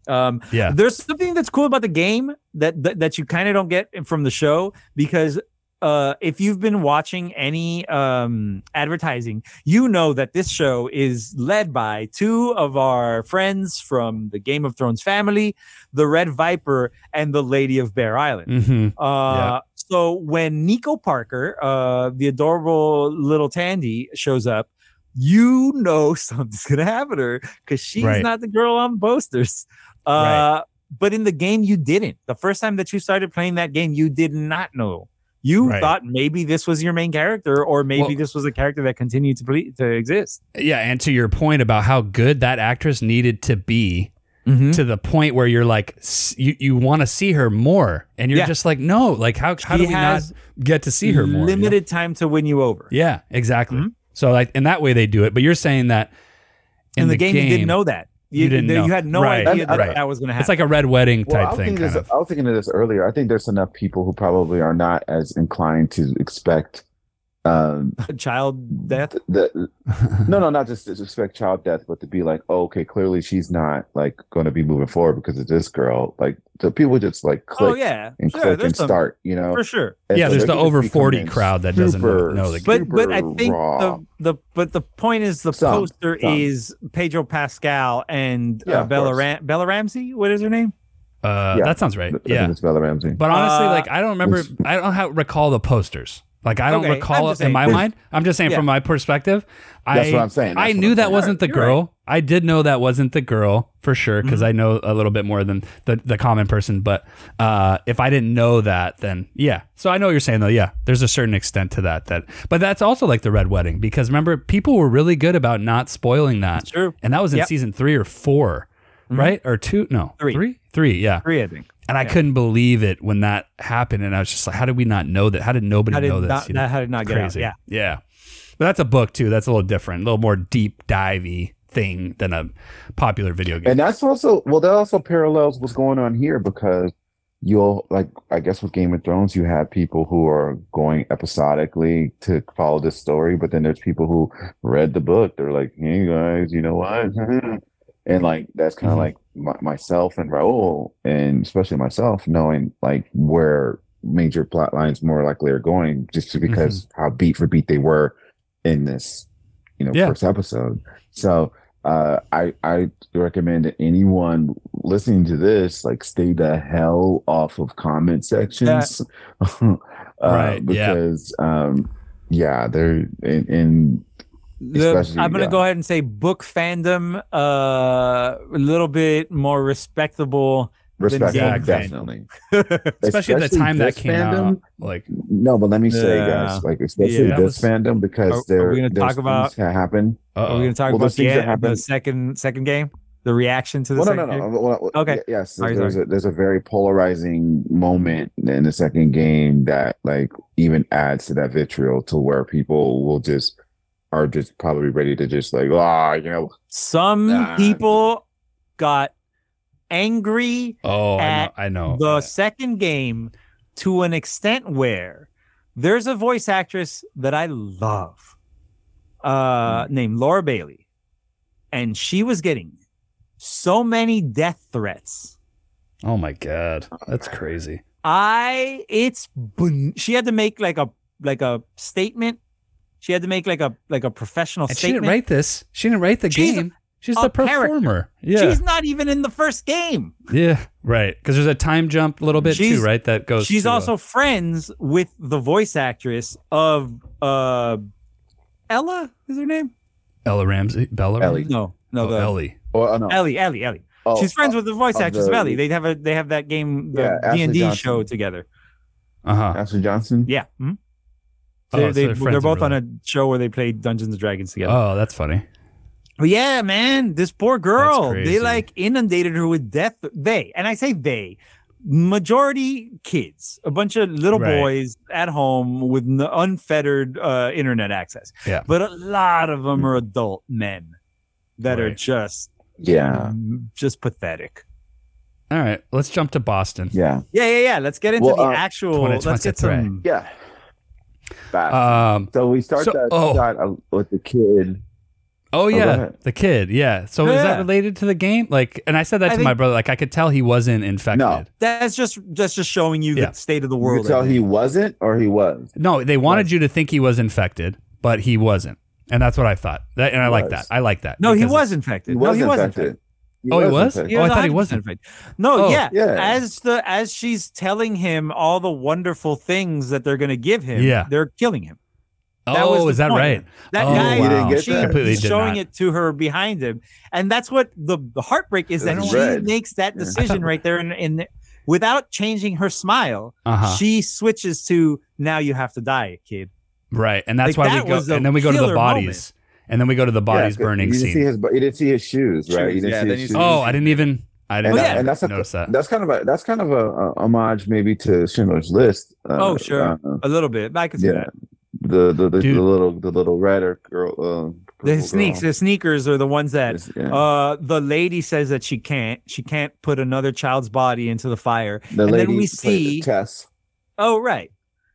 Um, Yeah. there's something that's cool about the game that that, that you kind of don't get from the show because uh, if you've been watching any um, advertising, you know that this show is led by two of our friends from the Game of Thrones family, the Red Viper and the Lady of Bear Island. Mm-hmm. Uh, Yeah. So when Nico Parker, uh, the adorable little Thandie, shows up, you know something's gonna happen to her because she's Right. not the girl on posters. Uh, Right. But in the game, you didn't. The first time that you started playing that game, you did not know. You Right. thought maybe this was your main character, or maybe Well- this was a character that continued to ple- to exist. Yeah, and to your point about how good that actress needed to be Mm-hmm. to the point where you're like you, you want to see her more and you're Yeah. just like no like how, how do we not get to see her more you know? Limited time to win you over. yeah exactly Mhm. so like in that way they do it but you're saying that In, the, game, you didn't know that. You, didn't know. you had no Right, idea that right. that was going to happen. it's like a red wedding well, I type was, thing kind this, of I was thinking of this earlier. I think there's enough people who probably are not as inclined to expect um child death. the no no not just to expect child death but to be like oh, okay clearly she's not like going to be moving forward because of this girl like the people just like click Oh yeah, and sure, click and some- start you know for sure. And Yeah, so there's the over 40 crowd that doesn't know- super, know the- But but I think raw. the the but the point is the Some, poster some. is Pedro Pascal and Yeah, uh, Bella. Ram- Bella Ramsey. What is her name? uh, Yeah. that sounds right I think yeah it's Bella Ramsey but honestly Uh, like i don't remember i don't have, recall the posters like i don't Okay, recall just it in my mind i'm just saying Yeah. from my perspective That's I, what I'm saying. I That's what knew that saying. wasn't the You're right. girl. I did know that wasn't the girl for sure because Mm-hmm. I know a little bit more than the, the common person. But uh, if I didn't know that, then yeah. So I know what you're saying though. Yeah, there's a certain extent to that. That, but that's also like the red wedding because remember people were really good about not spoiling that. True. And that was in Yep. season three or 4 right? Or two? No, Three. three, three. Yeah. Three, I think. And I couldn't believe it when that happened. And I was just like, how did we not know that? How did nobody How did know this? not, You know? that how did not get out? crazy. Yeah. Yeah. But that's a book too. That's a little different, a little more deep divey thing than a popular video game. and that's also well that also parallels what's going on here because you'll like i guess with game of thrones you have people who are going episodically to follow this story but then there's people who read the book they're like hey guys you know what and like that's kind of Mhm. like my, myself and raul and especially myself knowing like where major plot lines more likely are going just because how beat for beat they were in this you know Yeah. first episode so uh, I I recommend that anyone listening to this like stay the hell off of comment sections, uh, Right, yeah. Because um, yeah, they're in, in The- Especially, I'm gonna yeah. go ahead and say book fandom, uh, a little bit more respectable. respect, game definitely. especially, at the time that this came out. Like, No, but let me say, Yeah. guys, like especially Yeah. this fandom because Are- are we gonna talk about that happen. Are we gonna talk Well, about there's the, that the second second game, the reaction to the Well, no, second no, no. game? Well, well, Okay. y- Yes, Sorry, there's sorry. a there's a very polarizing moment in the second game that like even adds to that vitriol to where people will just are just probably ready to just like ah you know Some Nah. people got angry oh, I know. I know. the Uh, second game to an extent where there's a voice actress that I love, uh, Hmm. named Laura Bailey, and she was getting so many death threats. oh my god, that's crazy. I it's she had to make like a like a statement. She had to make like a like a professional And she didn't write this. She didn't write the She's a- game. She's a the character. performer. Yeah, She's not even in the first game. yeah, right. Because there's a time jump a little bit She's- too, right? That goes. She's to, also friends with the voice actress of uh Ella is her name? Ella Ramsey, Bella Ellie. Ramsey? No, no, Oh, the Ellie. or oh, no Ellie, Ellie, Ellie. oh, She's friends uh, with the voice of actress of the- Ellie. They have a they have that game, the Yeah, D and D show together. Uh huh. Ashley Johnson. Yeah. Oh, They're, so they, they're they're both real on a show where they play Dungeons and Dragons together. Oh, that's funny. But yeah, man, this poor girl, they like inundated her with death. They, and I say they, majority kids, a bunch of little Right. boys at home with n- unfettered uh, internet access. Yeah. But a lot of them are adult men that are just, Yeah. just pathetic. All right, let's jump to Boston. Yeah. Yeah, yeah, yeah. Let's get into Well, the uh, actual. Let's get 2023. some. Yeah. Fast. Um. so we start so- that oh. shot uh, with the kid. Oh yeah, ahead. the kid. Yeah. So is that related to the game? Like, and I said that I to my brother. Like, I could tell he wasn't infected. No. That's just that's just showing you Yeah. the state of the You world. could tell he wasn't or he was. No, they wanted you to think he was infected, but he wasn't, and that's what I thought. That, and I like that. I like that. no, he was infected. He no, was he was infected. Infected. Oh, he was? infected. Oh, I thought he wasn't. infected. No, Oh, yeah. yeah. As the as she's telling him all the wonderful things that they're gonna give him, Yeah. they're killing him. Oh, That was is that point. right? That Oh, guy, You didn't get she. Completely showing it to her behind him, and that's what the, the heartbreak is that It's she red. makes that Yeah. decision right there, in, in without changing her smile, Uh huh. she switches to now you have to die, kid. Right, and that's Like, why that we go, and then we go to the bodies, moment. And then we go to the bodies Yeah, 'cause burning you didn't See his, you didn't see his shoes, right? You Shoes, didn't yeah, see then his you shoes. Oh, I didn't even. I didn't that- yeah. and that's a, notice that. that's kind of a that's kind of a, a homage maybe to Schindler's List. Uh, oh, sure, uh, a little bit. I can see yeah, that. the the, the, the little the little redder girl. Uh, The purple sneaks, girl. the sneakers are the ones that yeah. Uh, the lady says that she can't. She can't put another child's body into the fire. the and lady then we see- Tess. Oh, right.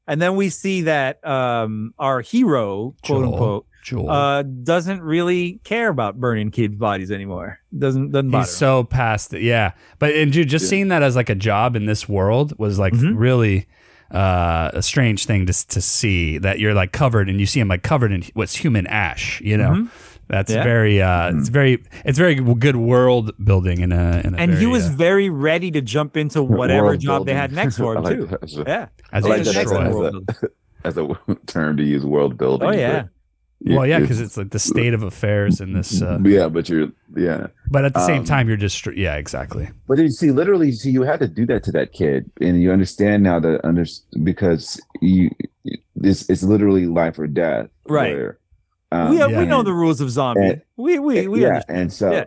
And then we see that um our hero, quote Joel. unquote, Joel. uh, doesn't really care about burning kids' bodies anymore. Doesn't doesn't bother. He's so past it. Yeah. But and dude, just Yeah. seeing that as like a job in this world was like Mhm. really uh, a strange thing to to see that you're like covered and you see him like covered in what's human ash, you know. Mhm. That's Yeah. very uh it's very it's very good world building in a in a and he was uh, very ready to jump into whatever World job they had next for him like too. that as a- Yeah. as like as a- as a- as a term to use world building. Oh yeah. But you- Well, yeah, because it's like the state of affairs in this. Uh, yeah, but you're yeah. but at the same Um, time, you're just yeah, exactly. But you see, literally, see, you had to do that to that kid, and you understand now that under because you this it's literally life or death, Right. where, um, we, we yeah. know the rules of zombie. and- we we we yeah, understand. and so Yeah.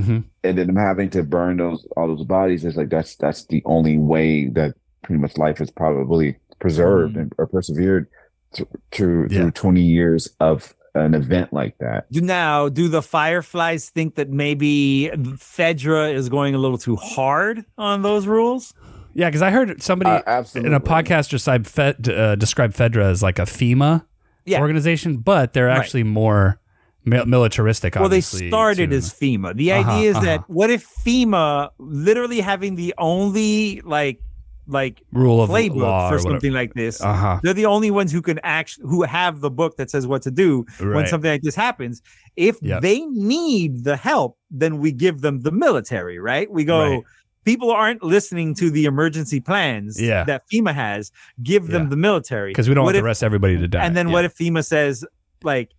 hmm and then having to burn those all those bodies is like that's that's the only way that pretty much life is probably preserved Mm. and or persevered through through, Yeah. through twenty years of an event like that. Now do the Fireflies think that maybe Fedra is going a little too hard on those rules? Yeah, because I heard somebody Uh, in a podcast described Fed, uh, described Fedra as like a FEMA Yeah. organization, but they're Right. actually more mi- militaristic. Well, they started to- as FEMA. The Uh-huh, idea is uh-huh. that what if FEMA literally having the only like like rule of playbook law for or something like this? Uh huh. They're the only ones who can actually who have the book that says what to do when something like this happens. If Yep. they need the help, then we give them the military, right? We go. Right. People aren't listening to the emergency plans Yeah. that FEMA has. Give them Yeah. the military Because we don't What want if- the rest everybody to die. And then Yeah. what if FEMA says, like,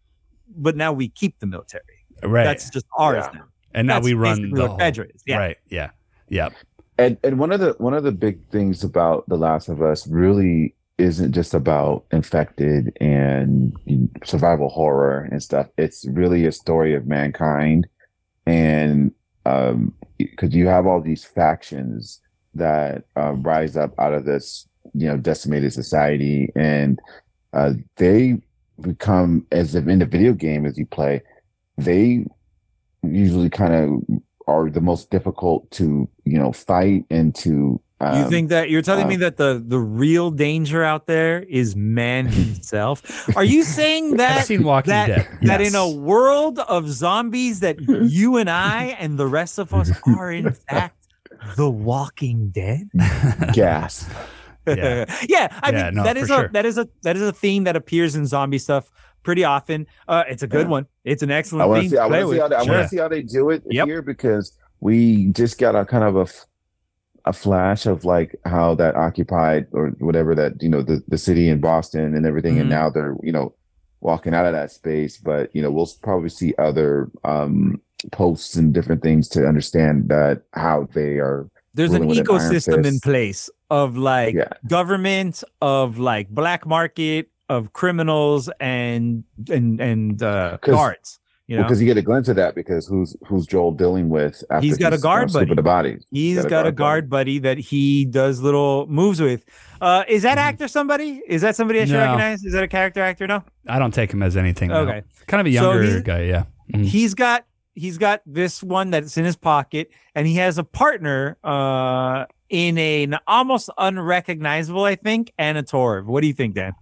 but now we keep the military? right? That's just ours Yeah. now. and now That's we run the what whole, Fedra is. Yeah. Right. Yeah. Yeah. And and one of the one of the big things about The Last of Us really isn't just about infected and survival horror and stuff. It's really a story of mankind, and um, because you have all these factions that uh, rise up out of this, you know, decimated society, and uh, they become as if in the video game as you play, they usually kind of are the most difficult to you know fight and to um, you think that you're telling me uh, that the the real danger out there is man himself? Are you saying that I've seen Walking that, Dead. that Yes. in a world of zombies that you and I and the rest of us are in fact the Walking Dead? gasp Yeah. yeah, I Yeah, mean no, that is for a sure. that is a that is a theme that appears in zombie stuff pretty often. Uh, it's a good Yeah. one. It's an excellent I want to see. I play want to see how they, I want Sure. to see how they do it Yep. here because we just got a kind of a a flash of like how that occupied or whatever that you know the the city in Boston and everything, and Mhm. now they're you know walking out of that space. But you know we'll probably see other um posts and different things to understand that how they are There's an ecosystem in place of like Yeah. government, of like black market, of criminals and and and uh 'Cause- guards. You know, because you get a glimpse of that because who's who's Joel dealing with? After He's got a guard sleeping buddy. with the body. he's got, a guard buddy that he does little moves with. Uh, is that actor somebody? Is that somebody I should No. recognize? Is that a character actor? No. I don't take him as anything. no. Okay. Kind of a younger he's- guy. Yeah. Mhm. he's got he's got this one that's in his pocket and he has a partner uh in a, an almost unrecognizable i think anna torv what do you think dan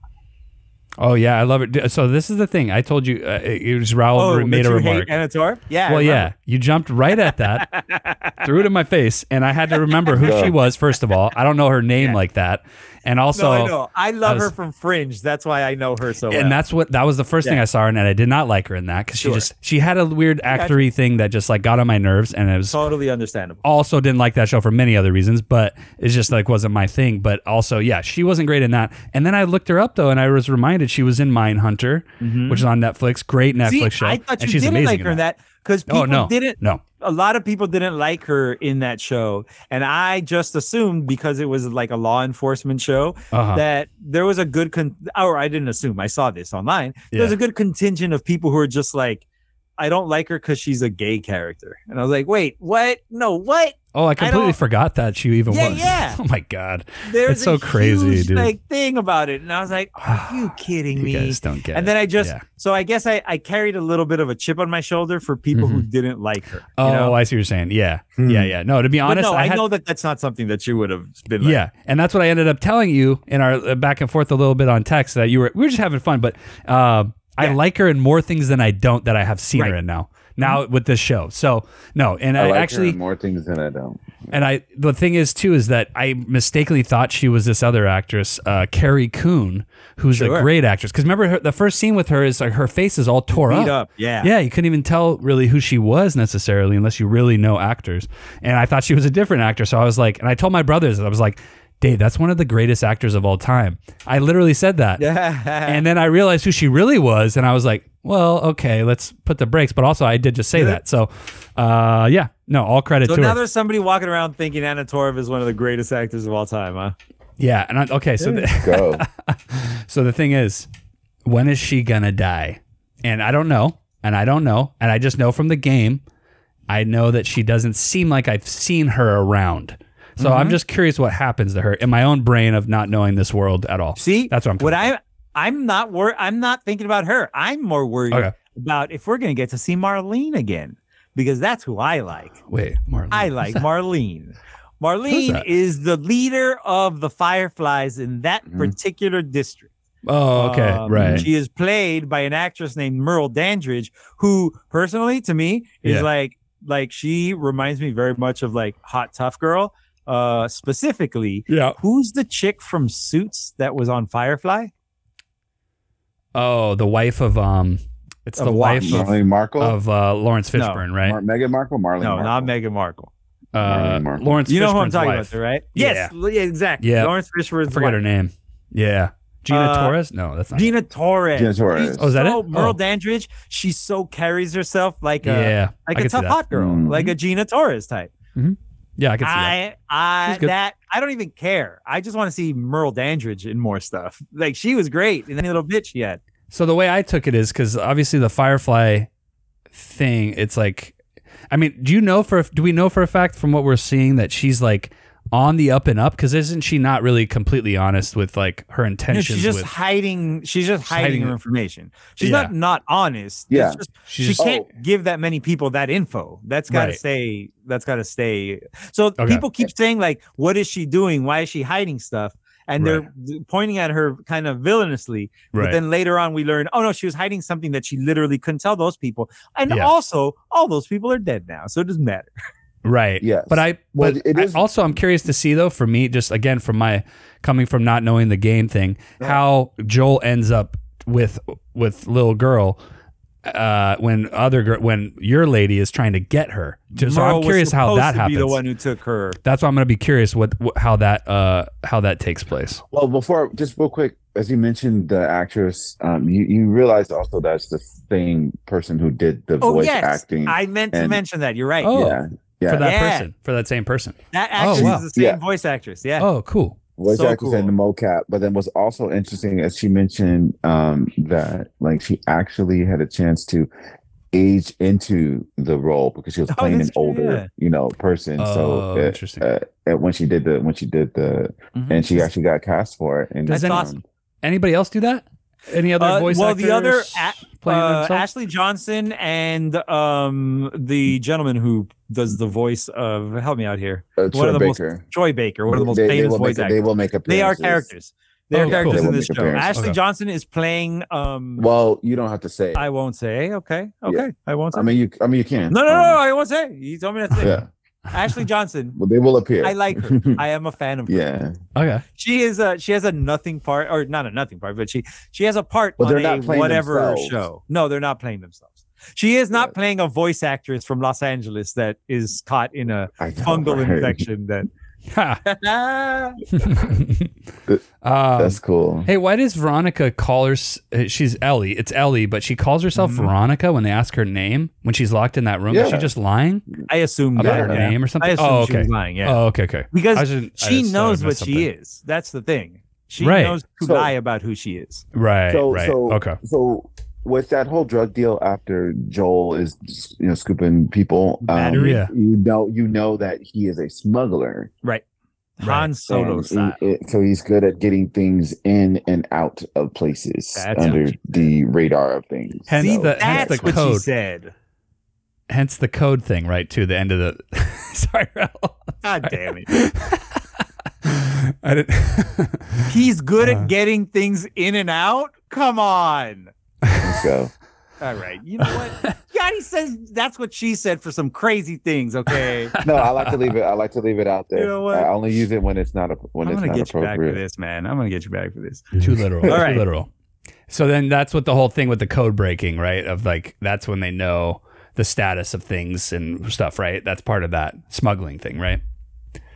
Oh yeah, I love it. So this is the thing. I told you. Uh, it was Raul oh made a remark. anna torv yeah well, yeah, you jumped right at that, threw it in my face, and I had to remember who she was. First of all, I don't know her name like that, and also, no, I know. I love was- her from Fringe. That's why I know her so well. and that's what that was the first thing I saw her in, and I did not like her in that because she just she had a weird actory thing that just like got on my nerves, and it was totally understandable. also didn't like that show for many other reasons, but it's just like wasn't my thing. But also, yeah, she wasn't great in that. And then I looked her up though, and I was reminded she was in Mindhunter, which is on Netflix. Great Netflix Mm-hmm. See, show. I thought and you she's didn't like in her in that because people Oh no, didn't. no. A lot of people didn't like her in that show, and I just assumed because it was like a law enforcement show Uh-huh. that there was a good con. Or I didn't assume. I saw this online. There's a good contingent of people who are just like, I don't like her because she's a gay character, and I was like, wait, what? No, what? Oh, I completely don't- forgot that she even Yeah, was. yeah. Oh my god, There's It's so crazy, huge, dude. like thing about it, and I was like, are you kidding you me? guys don't get. and it. then I just Yeah. so I guess I, I carried a little bit of a chip on my shoulder for people who didn't like her. you Oh, know? I see what you're saying. Yeah, Hmm. yeah, yeah. No, to be but honest, no, I, had- know that that's not something that you would have been like. Yeah, and that's what I ended up telling you in our uh, back and forth a little bit on text that you were we were just having fun, but uh, I like her in more things than I don't that I have seen her Right. Mm-hmm. in now. Now with this show, so no, and I, I, like her actually in more things than I don't. and I the thing is too is that I mistakenly thought she was this other actress, uh, Carrie Coon, who's a great actress. Because remember her, the first scene with her is like her face is all tore up. up. Yeah. Yeah, you couldn't even tell really who she was necessarily unless you really know actors. And I thought she was a different actor. So I was like, and I told my brothers, I was like, Dave, that's one of the greatest actors of all time. I literally said that. Yeah. And then I realized who she really was. And I was like, well, okay, let's put the brakes. But also, I did just say Yeah. that. So, uh, yeah, no, all credit so to now her. there's somebody walking around thinking Anna Torv is one of the greatest actors of all time, huh? Yeah. And I, okay, so the, Go. so the thing is, when is she gonna die? And I don't know, and I don't know, and I just know from the game, I know that she doesn't seem like I've seen her around. So Mm-hmm. I'm just curious what happens to her in my own brain of not knowing this world at all. See, That's what I'm. What I I'm not worried. I'm not thinking about her. I'm more worried Okay. about if we're gonna get to see Marlene again because that's who I like. Wait, Marlene. I like Marlene. Marlene is the leader of the Fireflies in that Mhm. particular district. Oh, okay, Um, right. She is played by an actress named Merle Dandridge, who personally to me is Yeah. like like she reminds me very much of like Hot Tough Girl. Uh specifically, yeah. who's the chick from Suits that was on Firefly? Oh, the wife of um, it's Of the what? wife of, Marlene Markle. of uh, Laurence No. Fishburne, right? Mar- Meghan Markle. Marlene. no, Markle. not Meghan Markle. uh, Marlene Markle. Laurence. You know who I'm talking wife. about, though, right? Yes, yeah, exactly. Yeah. Laurence Fishburne. I forget her name. Yeah, Gina Uh, Torres. No, that's not. Gina Torres. Gina Torres. She's Oh, is that so- it? Merle Oh. Dandridge. She so carries herself like a yeah, like I a tough hot girl, Mhm. like a Gina Torres type. Yeah, I can see that. I I that I don't even care. I just want to see Merle Dandridge in more stuff. Like she was great in any little bitch she had. So the way I took it is because obviously the Firefly thing, it's like, I mean, do you know for do we know for a fact from what we're seeing that she's like on the up and up? Because isn't she not really completely honest with like her You know, intentions? she's just with, hiding. She's just hiding, hiding her information. She's Yeah. not not honest. Yeah. just- She's- she can't oh. give that many people that info. That's got to Right. stay. That's got to stay. So Okay. people keep saying like, "What is she doing? Why is she hiding stuff?" And they're pointing at her kind of villainously. But Right. then later on, we learn, oh no, she was hiding something that she literally couldn't tell those people. And Yeah. also, all those people are dead now, so it doesn't matter. right. Yes. But I, Well, but it I- also I'm curious to see though. For me, just again from my coming from not knowing the game thing, how Joel ends up with with little girl. Uh, when other girl, when your lady is trying to get her, so Merle I'm curious how supposed that to happens. Be the one who took her. That's why I'm going to be curious what, what how that uh how that takes place. Well, before just real quick, as you mentioned the actress, um, you you realize also that's the same person who did the Oh voice yes, acting. I meant to mention that. You're right. Oh. Yeah, Yeah. for that Yeah. person, for that same person. That Oh, actress wow. is the same Yeah. voice actress. Yeah. Oh, cool. voice So actress and the mocap. But then what's also interesting is she mentioned um that like she actually had a chance to age into the role because she was Oh, playing an true, older, yeah. you know, person. Oh, so uh, interesting. uh, uh, when she did the when she did the Mhm. and she actually got cast for it. And Does That's any- awesome. Anybody else do that? Any other Uh, voice well, actors the other a- uh. Ashley Johnson and um the gentleman who does the voice of help me out here. uh, one Troy of the most Baker. Troy Baker, one of the most they, they famous will voice make, actors. they will make They are characters. They are Oh, characters cool. in this show. appearances. Ashley Okay. Johnson is playing um Well, you don't have to say. It. I won't say. Okay. Okay. I won't say. I mean, you. I mean, you can. no, no, no, Um, no, I won't say. You told me not to say. Yeah. Ashley Johnson. Well, they will appear. I like her. I am a fan of her. yeah, okay. She is a she has a nothing part or not a nothing part, but she she has a part But on they're a not playing whatever themselves. show. No, they're not playing themselves. She is not Yeah. playing a voice actress from Los Angeles that is caught in a fungal right? infection that Ha. um, That's cool. hey, why does Veronica call her? uh, She's Ellie. It's Ellie, but she calls herself Mhm. Veronica when they ask her name when she's locked in that room. Is she just lying I assume about that, her yeah. name or something? I assume oh, she okay. was lying, yeah. Oh, okay, okay. because I she just thought I knows what missed she is. That's the thing. She Right. knows to So- lie about who she is. Right, so, right. so, okay. So with that whole drug deal after Joel is you know scooping people, um, Yeah. you know you know that he is a smuggler. Right. Right. Han Solo And style. he- it- so he's good at getting things in and out of places That's under what the radar of things. Hence See, the- hence that's the what she code. said. Hence the code thing, right? To the end of the. Sorry, Raul. God damn it. I didn't. He's good Uh. at getting things in and out. Come on. Let's go. All right. You know what? Yanni says that's what she said for some crazy things. Okay. No, I like to leave it. I like to leave it out there. You know what? I only use it when it's not a, when I'm it's gonna not get you back for this, man. I'm gonna get you back for this. Too literal. All right. Too literal. So then that's what the whole thing with the code breaking, right? Of like that's when they know the status of things and stuff, right? That's part of that smuggling thing, right?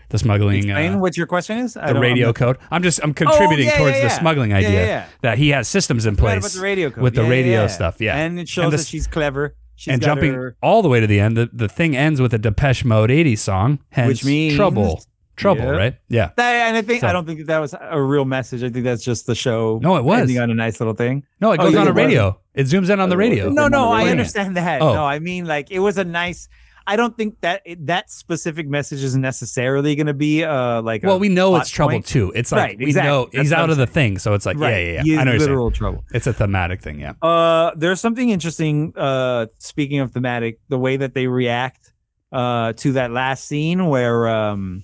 The smuggling, Explain uh, what your question is. I the radio code. I'm just I'm contributing yeah, towards yeah, the yeah. smuggling Yeah, yeah, idea that he has systems in place about the radio code. with the radio stuff. Yeah, and it shows the that she's clever. She's and jumping her- all the way to the end. The, the thing ends with a Depeche Mode '80s song, hence Which means- trouble, trouble, right? Yeah. That- and I think So- I don't think that, that was a real message. I think that's just the show. No, it was. ending on a nice little thing. No, it Oh, goes you on a radio. It zooms in on the Oh, radio. No, no, I understand that. Oh. No, I mean like it was a nice. I don't think that it, that specific message is necessarily going to be uh like. Well, we know it's trouble point. too. It's like Right, we exactly. know That's he's out of the thing, so it's like right. yeah, yeah, He yeah. is I know literal trouble. It's a thematic thing, yeah. Uh, there's something interesting. Uh, speaking of thematic, the way that they react uh to that last scene where um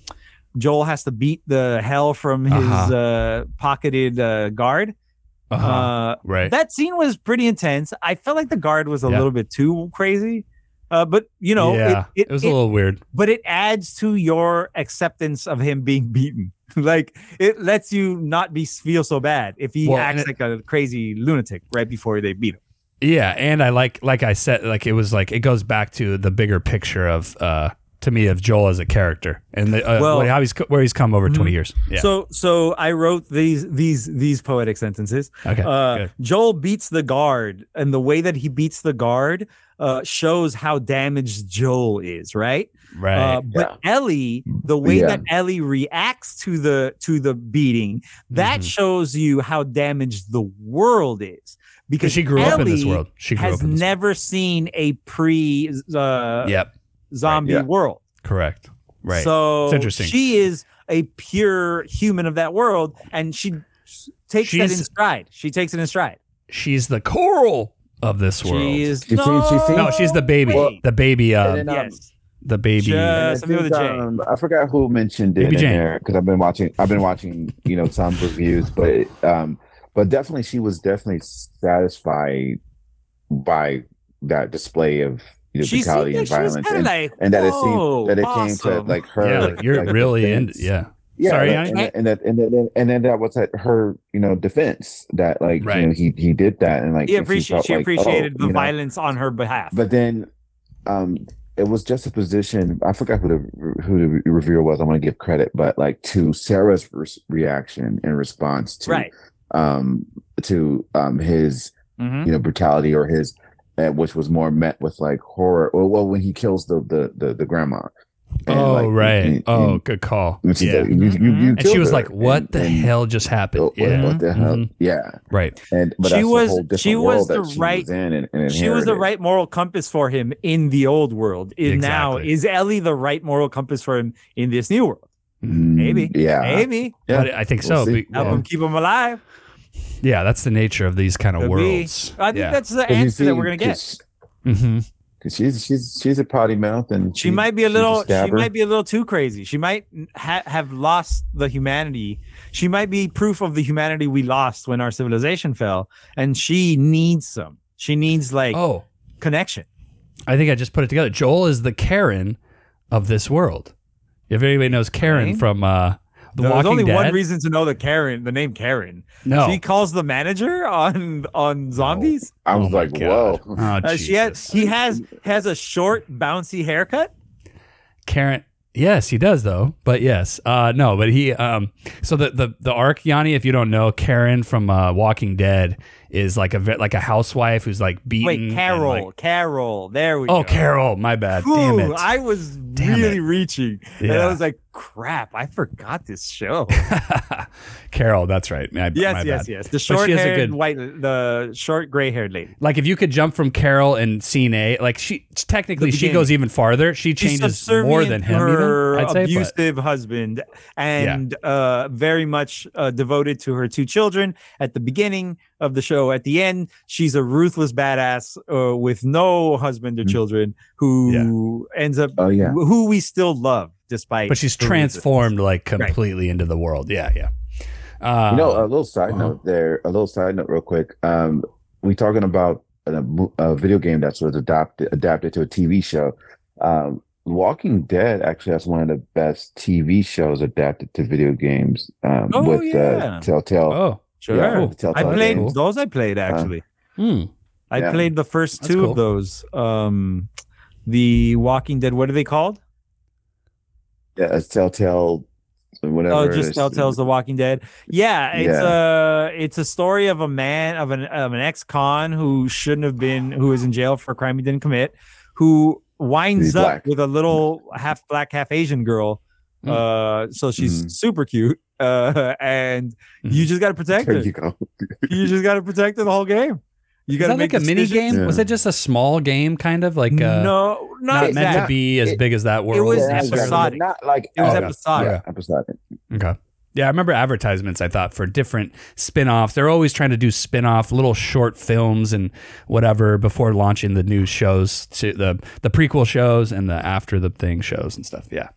Joel has to beat the hell from his Uh-huh. uh pocketed uh guard. Uh-huh. Uh, right. that scene was pretty intense. I felt like the guard was a Yeah. little bit too crazy. Uh, but you know, yeah, it, it, was it- a little weird. but it adds to your acceptance of him being beaten. like it lets you not be feel so bad if he Well, acts it- like a crazy lunatic right before they beat him. Yeah, and I like like I said, like it was like it goes back to the bigger picture of uh to me of Joel as a character and the, uh, Well- how he's where he's come over twenty years. Yeah. So so I wrote these these these poetic sentences. okay. Uh. Joel beats the guard, and the way that he beats the guard uh, shows how damaged Joel is, right? Right. Uh, but Ellie, the way Yeah. that Ellie reacts to the to the beating, that Mhm. shows you how damaged the world is. because she grew up in this world. She grew Has up in this never seen a pre uh. Yep. Zombie yeah. world. Correct. Right. So It's interesting. She is a pure human of that world, and she s- takes that in stride. She takes it in stride. she's the coral of this world. She is She seems- she seems- no, she's the baby. Well- the baby. Uh, then, um, yes. the baby. Just- I, something with a think, um, I forgot who mentioned it Baby in Jane. there because I've been watching. I've been watching, you know, some reviews, but um, but definitely she was definitely satisfied by that display of you know, She brutality and violence, and, like, and that it "Whoa, seemed that it came to like her. yeah, like you're like, really in. Yeah. Yeah, Sorry, like, Yanni? and, that- and that and then and then that was at her, you know, defense that like Right. you know he he did that and like He and appreciated. felt She like, appreciated oh, the you know, violence on her behalf. but then um it was just a position i forgot who the who the reviewer was i want to give credit but like to sarah's re- reaction in response to right. um to um his Mhm. you know brutality or his uh, which was more met with like horror or well when he kills the the the, the grandma And, oh like, right. and- oh, and- good call. and she's Yeah. like, you- you- you and she was her. like, "What And- the and- hell just happened?" What, yeah. what the hell? Mhm. Yeah. Right. And but She was- a whole different she was the that she right- was in and, and She was the right moral compass for him in the old world. And now is Ellie the right moral compass for him in this new world? Mm, Maybe. Yeah. Maybe Yeah. But I think We'll so. see. be- help yeah. him keep him alive. Yeah, that's the nature of these kind of Could be. worlds. I think yeah. that's the you answer that we're gonna get. 'cause- hmm 'cause she's she's she's a potty mouth and She might be a she's little. She stabber. might be a little too crazy. She might ha- have lost the humanity. She might be proof of the humanity we lost when our civilization fell, and she needs some. She needs like Oh, connection. I think I just put it together. Joel is the Karen of this world. If anybody knows Karen Right. from uh, The There's Walking only Dead, one reason to know the Karen, the name Karen. no, She calls the manager on on zombies. I was Oh like, God. whoa. Oh, Uh, she has he has has a short bouncy haircut. Karen. Yes, he does though. But yes, uh, no, but he. Um, so the the the arc, Yanni, if you don't know, Karen from uh, Walking Dead is like a like a housewife who's like beaten. Wait, Carol, like- Carol. There we go. oh, go. Carol. My bad. Damn it. I was Damn really it. reaching, and I was like, "Crap! I forgot this show." Carol. That's right. My, yes, my yes, bad. yes. The But she has a short-haired, good- white, the short gray-haired lady. Like if you could jump from Carol and scene A, like she technically she goes even farther. She changes more than him. Her Even I'd say, but- abusive husband, and uh, very much uh, devoted to her two children at the beginning of the show. At the end, she's a ruthless badass uh, with no husband or Mm. children who ends up Oh yeah. who we still love despite. but she's her resistance. transformed like completely into the world. Yeah, yeah. Uh, You know, a little side uh-huh. note there. A little side note, real quick. Um, we talking about a, a video game that was adapted adapted to a TV show. Um, Walking Dead actually has one of the best TV shows adapted to video games. Um, Oh, with yeah. uh, Telltale. oh, Sure. Yeah, Cool. Telltale I played games. those. I played actually. hmm. I Yeah. played the first That's two cool. of those. Um, the Walking Dead. What are they called? Yeah, it's Telltale. Whatever. Oh, just. Telltale's The Walking Dead. Yeah, it's Yeah. a it's a story of a man of an of an ex-con who shouldn't have been who is in jail for a crime he didn't commit, who winds He's up black. with a little half black half Asian girl. Mm. Uh, so she's Mm. super cute. Uh, and you just got to protect her. you go. You just got to protect her the whole game. You Is got to that make like a mini decisions. game? Was it just a small game, kind of like uh, no, not, not meant to be as It- big as that world? It was Yeah, necessarily? episodic. Not like It was oh, episodic. Yeah, episodic. Okay. Yeah, I remember advertisements. I thought for different spin-offs. They're always trying to do spin-off little short films and whatever before launching the new shows to the the prequel shows and the after the thing shows and stuff. Yeah.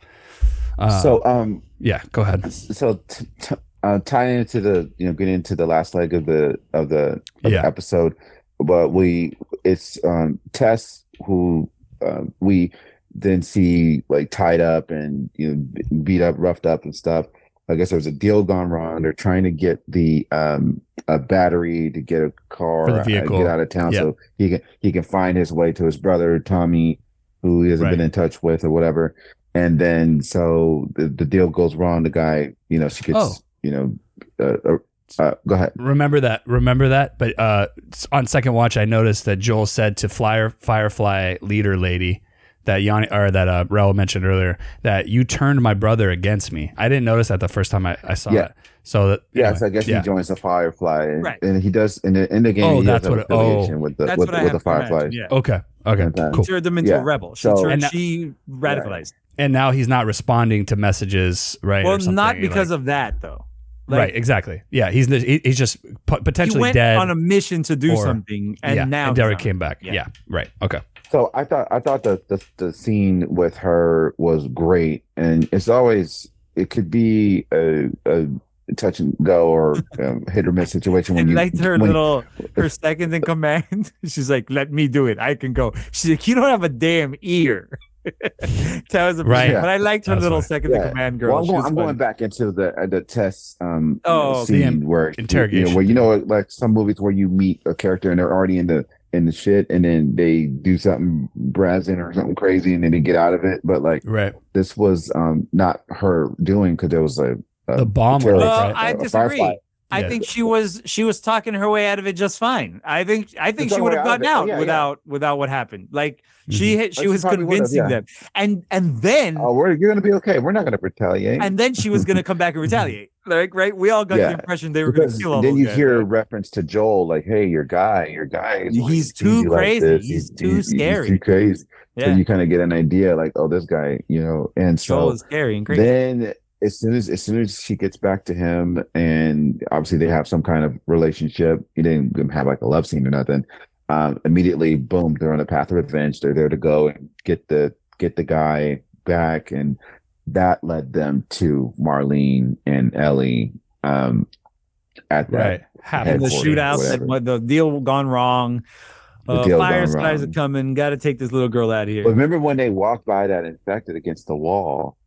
Uh, so, um, yeah, go ahead. so t- t- uh, tying into the you know getting into the last leg of the of the, of the episode but we it's um tess who uh, we then see like tied up and you know beat up roughed up and stuff i guess there was a deal gone wrong they're trying to get the um a battery to get a car uh, get out of town Yeah. so he can he can find his way to his brother tommy who he hasn't Right. been in touch with or whatever and then so the, the deal goes wrong the guy you know she gets Oh. you know uh, uh, go ahead Remember that. Remember that. But uh, on second watch, I noticed that Joel said to Flyer Firefly leader lady that Yanni or that uh, Raul mentioned earlier that you turned my brother against me. I didn't notice that the first time I, I saw Yeah. it. So that yeah anyway, so i guess yeah. he joins the firefly and, Right. and he does in the in the game Oh, he that's has what oh. with the That's with, what I with the to imagine, fireflies Yeah. Okay. Okay. Okay. Cool. turned them into Yeah. a rebel. She So- turned, And now- she radicalized. And now he's not responding to messages, right? Well, or not because like- of that though. Right. Exactly. Yeah. He's he- he's just po- he potentially went dead. on a mission to do or- something, and yeah. now and Derek came back. Yeah. Yeah. Right. Okay. So I thought I thought that the the scene with her was great, and it's always it could be a, a touch and go or um, hit or miss situation I when you liked her when- little her second in command. She's like, "Let me do it. I can go." She's like, "You don't have a damn ear." that was a Right. But I liked her That's little right. second Yeah. command girl. Well, I'm, going, I'm going back into the uh, the test um you Oh, know, the scene where interrogation. you know, where you know like some movies where you meet a character and they're already in the in the shit and then they do something brazen or something crazy and then they get out of it. But like Right. this was um not her doing because there was a, a The bomb went terrorist- off, Well, right? I a disagree. firefly. I Yeah. think she was she was talking her way out of it just fine. I think I think she would have out gotten out yeah, yeah. without without what happened. Like she Mm-hmm. hit, she She was convincing them, and and then Oh, we're you're gonna be okay. We're not gonna retaliate. and then she was gonna come back and retaliate. Like right, we all got the impression they were gonna because kill all then you guys, hear a right? reference to Joel, like, "Hey, your guy, your guy, is He's too like crazy. He's too scary." too crazy." So you kind of get an idea, like, "Oh, this guy," you know. And Joel so is scary and crazy. then, as soon as as soon as she gets back to him, and obviously they have some kind of relationship, he didn't have like a love scene or nothing. Um, immediately, boom, they're on the path of revenge. They're there to go and get the get the guy back, and that led them to Marlene and Ellie. Um, at that Right. And the shootout, what the deal gone wrong. The Uh, Fireflies are coming. Got to take this little girl out of here. But remember when they walked by that infected against the wall?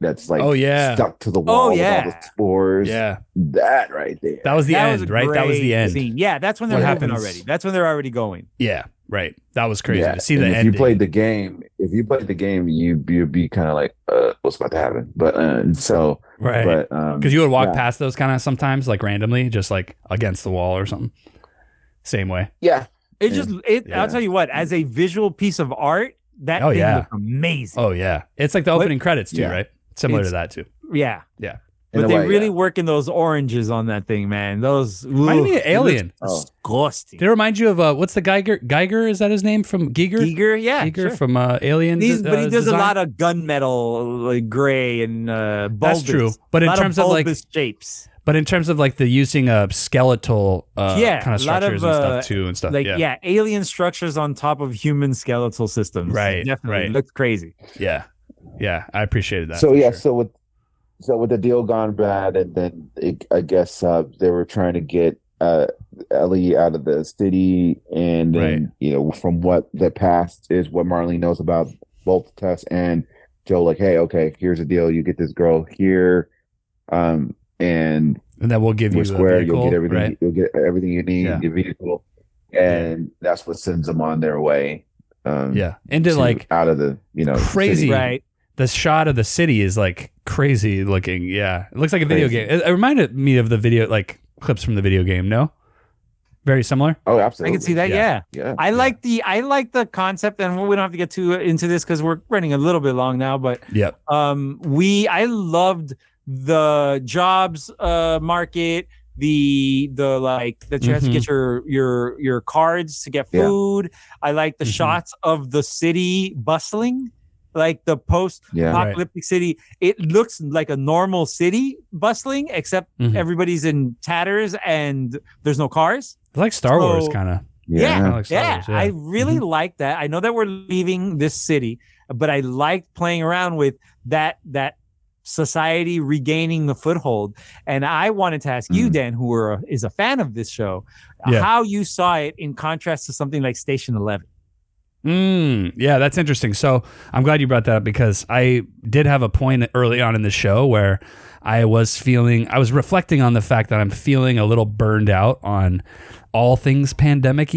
That's like Oh, yeah. stuck to the wall with yeah. all the spores. Yeah. That right there. That was the That end, was right? That was the end. scene. Yeah, that's when they're What moving happens- already. That's when they're already going. Yeah. Right. That was crazy Yeah, to see and the if end. you played the game, if you played the game, you you'd be kind of like, uh, what's about to happen? But uh, and so, right. but um, Because you would walk yeah. past those kind of sometimes, like randomly, just like against the wall or something. Same way. yeah, It Yeah. just it. Yeah. I'll tell you what. As a visual piece of art, that Oh, thing yeah. looked amazing. Oh yeah, it's like the What- opening credits too, Yeah. right? Similar It's- to that too. Yeah, Yeah. In but they way, really yeah. work in those oranges on that thing, man. Those Reminded me of Alien. Oh. Disgusting. Did it remind you of uh, what's the Geiger? Geiger is that his name from Geiger? Geiger, yeah, Giger sure. from uh, Alien. These, uh, but he does design? a lot of gunmetal, like gray and uh, bulbous. That's true. But in lot terms of, like- bulbous shapes, But in terms of like the using of skeletal uh, Yeah, kind of a lot of, structures and uh, stuff too and stuff. like yeah. yeah. alien structures on top of human skeletal systems. Right, definitely right. looks crazy. yeah, yeah, I appreciated that. so yeah, sure. so with so with the deal gone bad, and then it, I guess uh, they were trying to get uh, Ellie out of the city, and then Right. you know from what the past is what Marlene knows about both Tess and Joe. Like, hey, okay, here's the deal: you get this girl here, um, and and then we'll give you we're square. vehicle, You'll get everything. right? You'll get everything you need. Yeah. Your vehicle, and that's what sends them on their way. Um, Yeah, into to- like out of the you know Crazy. city. Right. The shot of the city is like crazy looking. Yeah, it looks like a video game. It, it reminded me of the video, like clips from the video game. No, very similar. Oh, absolutely. I can see that. Yeah. Yeah. Yeah. I like the I like the concept, and we don't have to get too into this because we're running a little bit long now. But yeah, um, we I loved the jobs uh market, the the like that you have to get your your your cards to get Yeah. food. I like the Mhm. shots of the city bustling, like the post Yeah. apocalyptic city. It looks like a normal city bustling, except Mhm. everybody's in tatters and there's no cars. It's like Star Wars kind of. Yeah, Kinda like yeah, Wars, yeah. I really like that. I know that we're leaving this city, but I liked playing around with that that society regaining the foothold. And I wanted to ask you, Mhm. Dan, who are, is a fan of this show, Yeah. how you saw it in contrast to something like Station Eleven. Mm, yeah, that's interesting. So I'm glad you brought that up because I did have a point early on in the show where I was feeling, I was reflecting on the fact that I'm feeling a little burned out on all things pandemic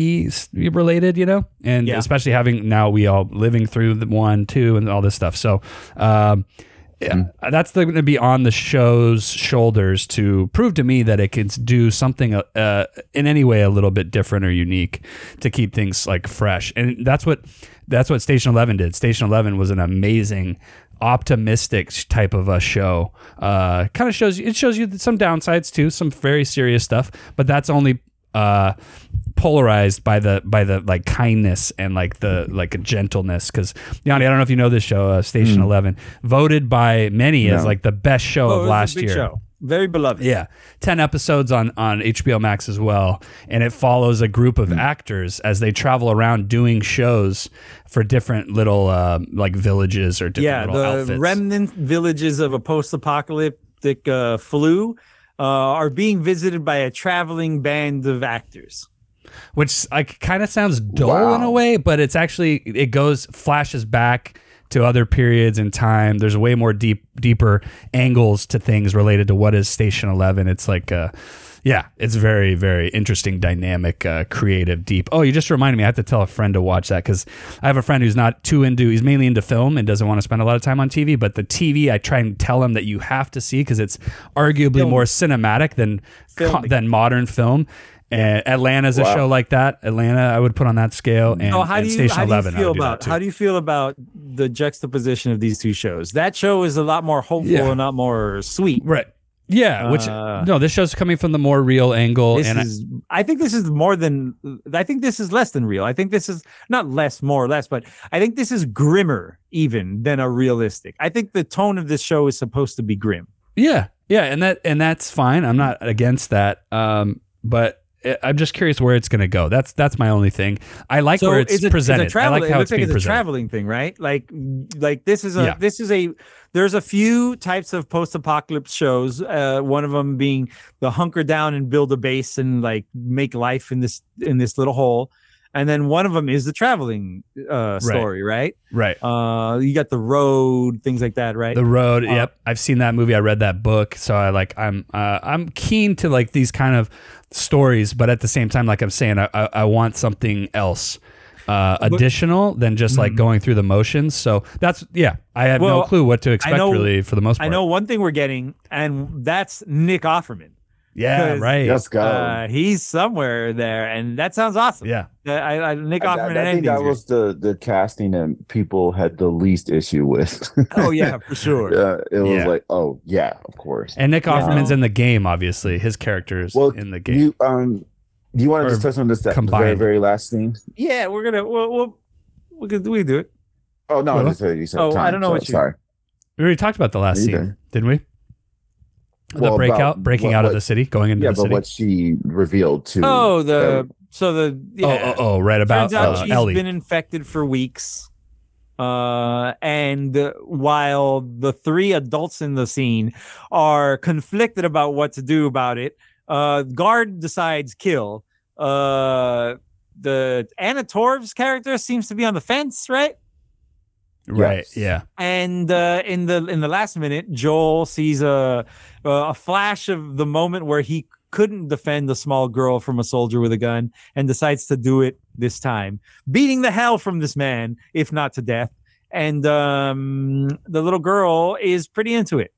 related, you know, and Yeah. especially having now we all living through the one, two, and all this stuff. So, um, yeah, that's going to be on the show's shoulders to prove to me that it can do something uh, in any way a little bit different or unique to keep things like fresh. And that's what that's what Station Eleven did. Station Eleven was an amazing, optimistic type of a show. Uh, kind of shows you it shows you some downsides too, some very serious stuff, but that's only uh polarized by the by the like kindness and like the like gentleness because Yanni, I don't know if you know this show, uh, Station Eleven, voted by many as like the best show Oh, it of was a last big year. show. Very beloved. Yeah, ten episodes on on HBO Max as well, and it follows a group of actors as they travel around doing shows for different little uh, like villages or different yeah, little the outfits. remnant villages of a post-apocalyptic uh, flu uh, are being visited by a traveling band of actors. which like kind of sounds dull in a way, but it's actually it goes flashes back to other periods in time. There's way more deep deeper angles to things related to what is Station Eleven. It's like uh Yeah, it's very, very interesting, dynamic, uh, creative, deep. Oh, you just reminded me. I have to tell a friend to watch that because I have a friend who's not too into. He's mainly into film and doesn't want to spend a lot of time on TV. But the TV, I try and tell him that you have to see because it's arguably Film. more cinematic than Filming. than modern film. And Atlanta's a Wow. show like that. Atlanta, I would put on that scale. And, Oh, how and do you Station how do you Eleven, feel do about how do you feel about the juxtaposition of these two shows? That show is a lot more hopeful Yeah. and not more sweet. right? Yeah, which Uh, no, this show's coming from the more real angle, This and I- is I think this is more than I think this is less than real. I think this is not less, more or less, but I think this is grimmer even than a realistic. I think the tone of this show is supposed to be grim. Yeah, yeah, and that and that's fine. I'm not against that. Um, but I- I'm just curious where it's going to go. That's that's my only thing. I like where it's, a, presented. It's travel, I like it how looks it's like being it's a traveling thing, right? Like, like this is a Yeah. this is a. There's a few types of post-apocalypse shows. Uh, one of them being the hunker down and build a base and like make life in this in this little hole, and then one of them is the traveling uh, story, right? right. Uh, you got the road, things like that, right? The road. Uh, yep, I've seen that movie. I read that book, so I like. I'm uh, I'm keen to like these kind of stories, but at the same time, like I'm saying, I I, I want something else. Uh, additional than just like going through the motions. So that's yeah. I have no Mm-hmm. Clue what to expect know- really for the most part. I know one thing we're getting, and that's Nick Offerman. Yeah, 'cause, right. Let's go. Uh, he's somewhere there, and that sounds awesome. Yeah. Uh, I, I, Nick I, Offerman. I and think that was the the casting that people had the least issue with. Oh yeah, for sure. yeah, it was Yeah. like, oh yeah, of course. And Nick Yeah. Offerman's in the game, obviously. His character's Well, in the game. you um, do you want to just touch on this that the very very last scene? Yeah, we're gonna we'll, we'll we could we could do it. Oh no, Well, I just said you said oh, I don't know so what you- Sorry. we already talked about the last You scene, didn't we? The Well, breakout, about breaking what- out of what- the city, going into Yeah, the but city. what she revealed to. Oh, the uh, so the yeah. Oh, oh, oh, right about Turns out uh, she's Ellie. been infected for weeks. Uh, and while the three adults in the scene are conflicted about what to do about it, uh, guard decides kill. Uh, the Anna Torv's character seems to be on the fence, right? Right? Yes. Yeah. And uh, in the in the last minute, Joel sees a a flash of the moment where he couldn't defend a small girl from a soldier with a gun, and decides to do it this time, beating the hell from this man, if not to death. And um, the little girl is pretty into it.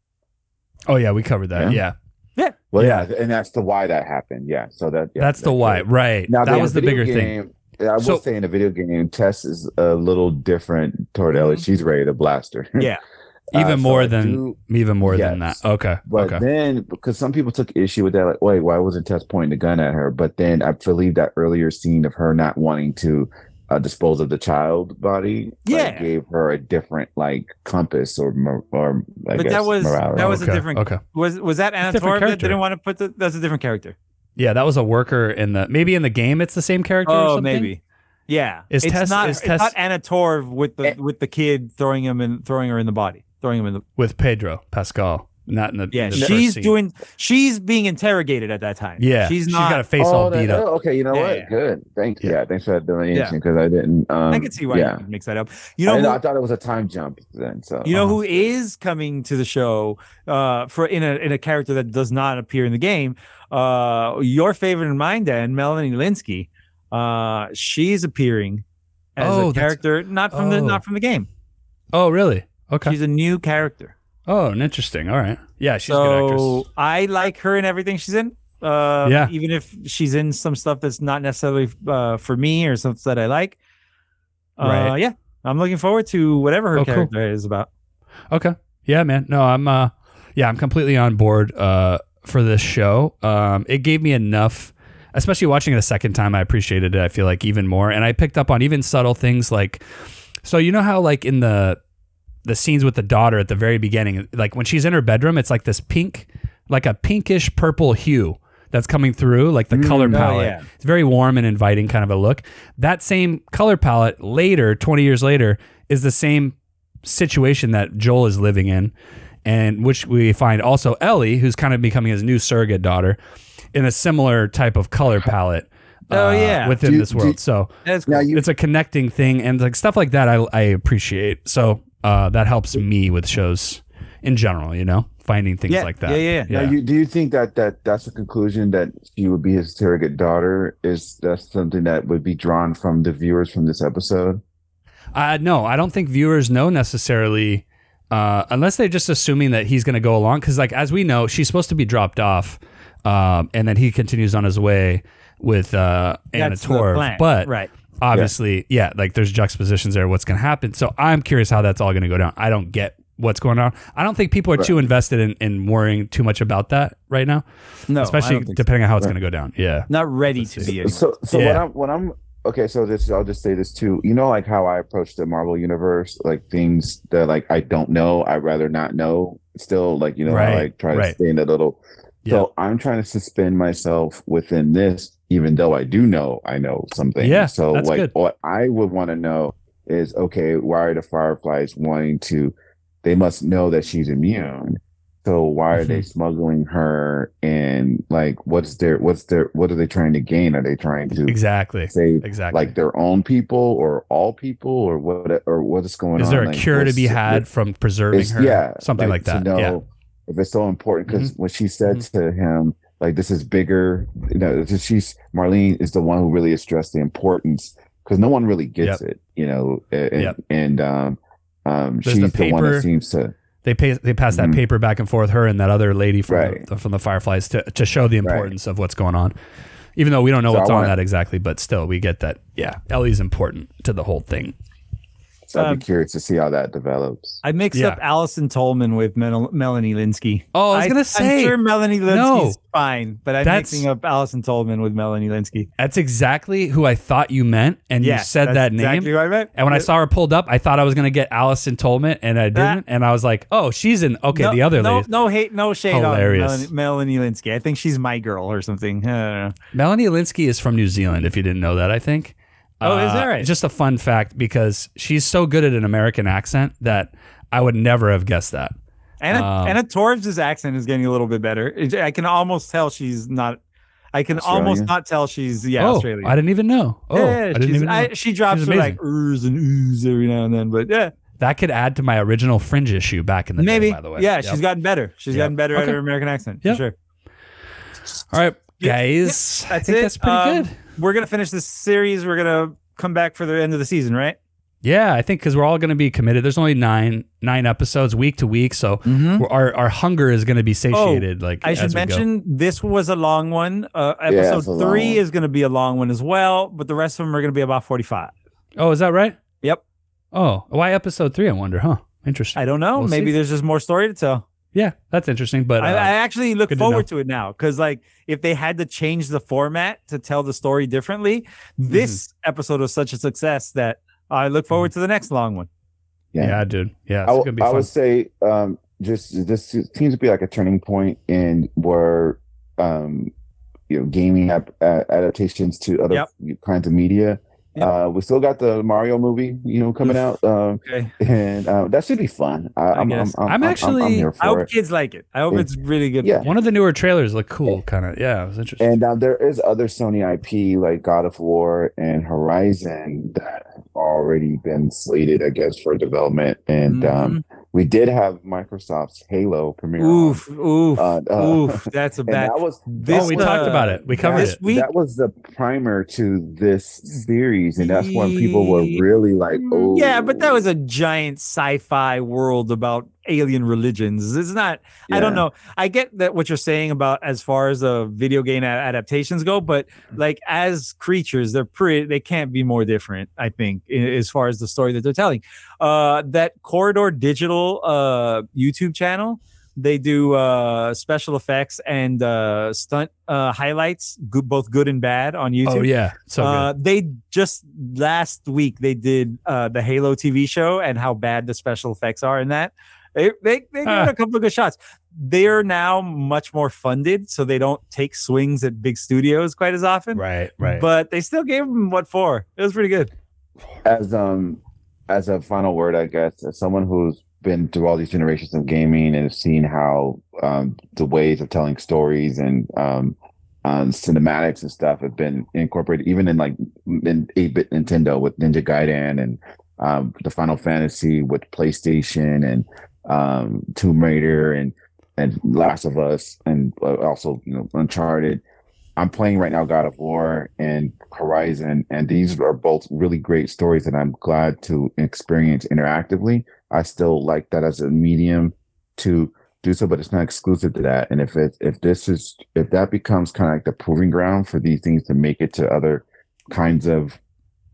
Oh yeah, we covered that. Yeah. Yeah. well, yeah. and that's the why that happened. Yeah, so that yeah, That's the that- why. Right. Now that was the video bigger thing. Game, I will So- say in a video game, Tess is a little different toward Ellie. She's ready to blast her. Yeah. Uh, Even so more I than do- even more than that. Okay. But okay. then, because some people took issue with that, like, wait, why wasn't Tess pointing the gun at her? But then I believe that earlier scene of her not wanting to uh, dispose of the child body, like, Yeah. gave her a different like compass or or I But guess that was- morality. that was a different- Okay. Was was that Anna Torv that didn't want to put the? That's a different character. Yeah, that was a worker in the maybe in the game it's the same character. or Oh, something? maybe. Yeah, Is it's Tess- not. is it's Tess- not Anna Torv with the Eh. with the kid throwing him and throwing her in the body, throwing him in the. with Pedro Pascal, not in the Yeah, in the she's scene. doing. She's being interrogated at that time. Yeah, she's she's not. got a face oh, all that- beat up. oh, okay, you know Yeah, what? yeah. Good. Thanks. Yeah. Yeah, thanks for that delineation because I didn't. Um, I can see why Yeah, you mix that up. You know, I, who, I thought it was a time jump then. So you know uh-huh. who is coming to the show uh, for in a in a character that does not appear in the game. Uh, your favorite and mine, Dan, Melanie Lynskey. Uh, she's appearing as Oh, a character not from the oh. not from the game. Oh, really? Okay. She's a new character. Oh, interesting. All right. Yeah, she's a good actress. so I like her in everything she's in. Uh, Yeah. Even if she's in some stuff that's not necessarily uh, for me or something that I like. Uh, Right. Yeah. I'm looking forward to whatever her Oh, cool. character is about. Okay. Yeah, man. No, I'm uh yeah, I'm completely on board uh for this show. Um it gave me enough especially watching it a second time I appreciated it I feel like even more and I picked up on even subtle things like so you know how like in the the scenes with the daughter at the very beginning like when she's in her bedroom it's like this pink like a pinkish purple hue that's coming through like the color oh, palette yeah. it's very warm and inviting kind of a look that same color palette later 20 years later is the same situation that Joel is living in, and which we find also Ellie, who's kind of becoming his new surrogate daughter, in a similar type of color palette. Oh, uh, yeah. within Do- this world. do- so That's cool. Now you it's a connecting thing, and like stuff like that, I I appreciate. So uh, that helps me with shows in general. You know, finding things yeah, like that. Yeah, yeah, yeah. Now, you, do you think that that that's a conclusion that she would be his surrogate daughter? Is that something that would be drawn from the viewers from this episode? Uh, no, I don't think viewers know necessarily, uh, unless they're just assuming that he's going to go along. Because, like, as we know, she's supposed to be dropped off, um, and then he continues on his way with uh, Anna That's Torv. But right. Obviously, yeah. like there's juxtapositions there. What's going to happen? So I'm curious how that's all going to go down. I don't get what's going on. I don't think people are too invested in, in worrying too much about that right now, No, especially don't so. depending on how it's going to go down. Yeah. Not ready to be. anymore. So, so Yeah. what I'm, what I'm, okay. So this, I'll just say this too. You know, like how I approach the Marvel universe, like things that like I don't know, I'd rather not know. Still, like you know, Right, I like try to right. stay in a little. So I'm trying to suspend myself within this, even though I do know I know something. Yeah, So like, good. what I would want to know is, okay, why are the Fireflies wanting to? They must know that she's immune. So why are Mm-hmm. they smuggling her? And like, what's their, what's their, what are they trying to gain? Are they trying to Exactly. save Exactly. like their own people or all people or what or what is going Is on? Is there a Like, cure to be had from preserving her? Yeah, Something like, to that. know yeah. Mm-hmm. if it's so important because when she said to him, like, this is bigger, you know, she's Marlene is the one who really stressed the importance because no one really gets it, you know, and Yep. and um, um, There's she's the the, one paper- that seems to. They pay, they pass that Mhm. paper back and forth, her and that other lady from Right. the, from the Fireflies to to show the importance of what's going on. Even though we don't know So what's I on wanna- that exactly, but still we get that. Yeah, Ellie's important to the whole thing. So I'd Um, be curious to see how that develops. I mixed Yeah. up Allison Tolman with Mel- Melanie Lynskey. Oh, I was gonna say- I'm sure Melanie Lynskey's No. fine, but I'm That's- mixing up Allison Tolman with Melanie Lynskey. That's exactly who I thought you meant, and you said that's that name. exactly what I meant. And when I saw her pulled up, I thought I was gonna get Allison Tolman, and I didn't. and I was like, "Oh, she's in." Okay, no, the other no, lady, no hate, no shade Hilarious. on Melanie, Melanie Lynskey. I think she's my girl or something. I don't know. Melanie Lynskey is from New Zealand. If you didn't know that, I think. Oh, is that Uh, right? Just a fun fact because she's so good at an American accent that I would never have guessed that. Anna, Um, Anna Torv's accent is getting a little bit better. I can almost tell she's not. I can almost not tell she's yeah oh, Australian. I didn't even know. Oh, yeah, I didn't even know. I- she drops her like amazing. ers and oohs every now and then, but yeah, that could add to my original fringe issue back in the maybe. day. By the way, Yeah, Yep. she's gotten better. She's Yep. gotten better at her American accent Yep. for sure. All right, Yeah, guys. I think it. that's pretty Um, good. We're gonna finish this series. We're gonna come back for the end of the season, right? Yeah, I think because we're all going to be committed. There's only nine nine episodes week to week, so we're, our our hunger is going to be satiated. like Mm-hmm. Oh, I should as go. mention this was a long one. Uh, episode a long three one. is going to be a long one as well, but the rest of them are going to be about forty-five. Oh, is that right? Yep. Oh, why episode three? I wonder. Huh. Interesting. I don't know. We'll Maybe see. there's just more story to tell. Yeah, that's interesting. But uh, I, I actually look good to forward to, it now because, like, if they had to change the format to tell the story differently, Mm-hmm. this episode was such a success that I look forward to the next long one. yeah. dude. Yeah, I, it's w- gonna be I would say um, just this seems to be like a turning point in where um, you know gaming ap- uh, adaptations to other Yep. kinds of media. Yep. Uh, we still got the Mario movie, you know, coming out, um, Okay. and uh, that should be fun. I, I'm, I'm. I'm, I'm I'm- I'm actually- here I hope it. kids like it. I hope Yeah. it's really good. Yeah. One of the newer trailers looked cool, kind of. Yeah, it was interesting. And uh, there is other Sony IP like God of War and Horizon that have already been slated, I guess, for development. And um, we did have Microsoft's Halo premiere. on. Oof, oof, Uh, uh, oof. That's a bad. that was This oh, we uh, talked about it. We covered this it. week. that was the primer to this series, and that's when people were really like, "Oh, Yeah, but that was a giant sci-fi world about alien religions. It's not. I don't know. I get that what you're saying about as far as the video game adaptations go, but like as creatures, they're pretty. They can't be more different. I think as far as the story that they're telling. Uh, that Corridor Digital uh YouTube channel. They do uh, special effects and uh, stunt uh, highlights, good, both good and bad, on YouTube. Oh yeah, so Uh, they just last week they did uh, the Halo TV show and how bad the special effects are in that. They they they got Ah. a couple of good shots. They are now much more funded, so they don't take swings at big studios quite as often. Right, right. But they still gave them what for? It was pretty good. as um as a final word, I guess, as someone who's been through all these generations of gaming and has seen how um, the ways of telling stories and um, um, cinematics and stuff have been incorporated, even in like in 8-bit Nintendo with Ninja Gaiden and um, the Final Fantasy with PlayStation and um, Tomb Raider and and Last of Us, and uh, also you know Uncharted. I'm playing right now God of War and Horizon, and these are both really great stories that I'm glad to experience interactively. I still like that as a medium to do so, but it's not exclusive to that. And if it if this is if that becomes kind of like the proving ground for these things to make it to other kinds of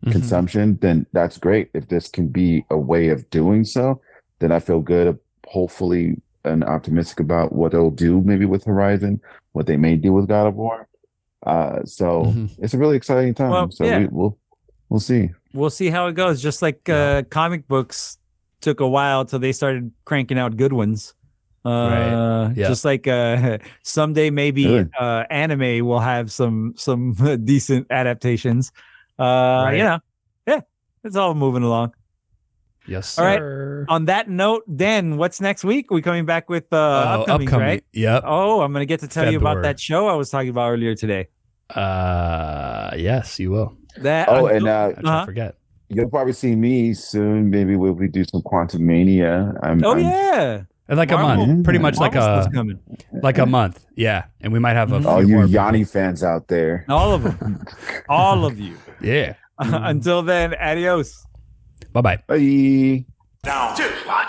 Mhm. consumption, then that's great. If this can be a way of doing so, then I feel good, hopefully, and optimistic about what they'll do maybe with Horizon, what they may do with God of War. Uh, so Mhm. it's a really exciting time. Well, so yeah. we, we'll we'll see. We'll see how it goes. Just like uh, comic books took a while till they started cranking out good ones. Uh, Right. Yeah. Just like uh, someday maybe Good. uh, anime will have some some decent adaptations. Uh, Right. You know, yeah, it's all moving along. Yes, All right. sir. On that note, then what's next week? We coming back with uh, Oh, upcoming, right? Yep. Oh, I'm gonna get to tell you about that show I was talking about earlier today. Uh, yes, you will. That Oh, until- and uh, I Uh-huh. forget. you'll probably see me soon. Maybe we'll we do some Quantumania. I'm, oh I'm- yeah, In like a month, pretty much like Marvel stuff's a coming. like a month. Yeah, and we might have a. Mhm. All few you more Yanni fans out there. All of them, all of you. Yeah. Until then, adios. Bye bye. Bye. Down. Just watch.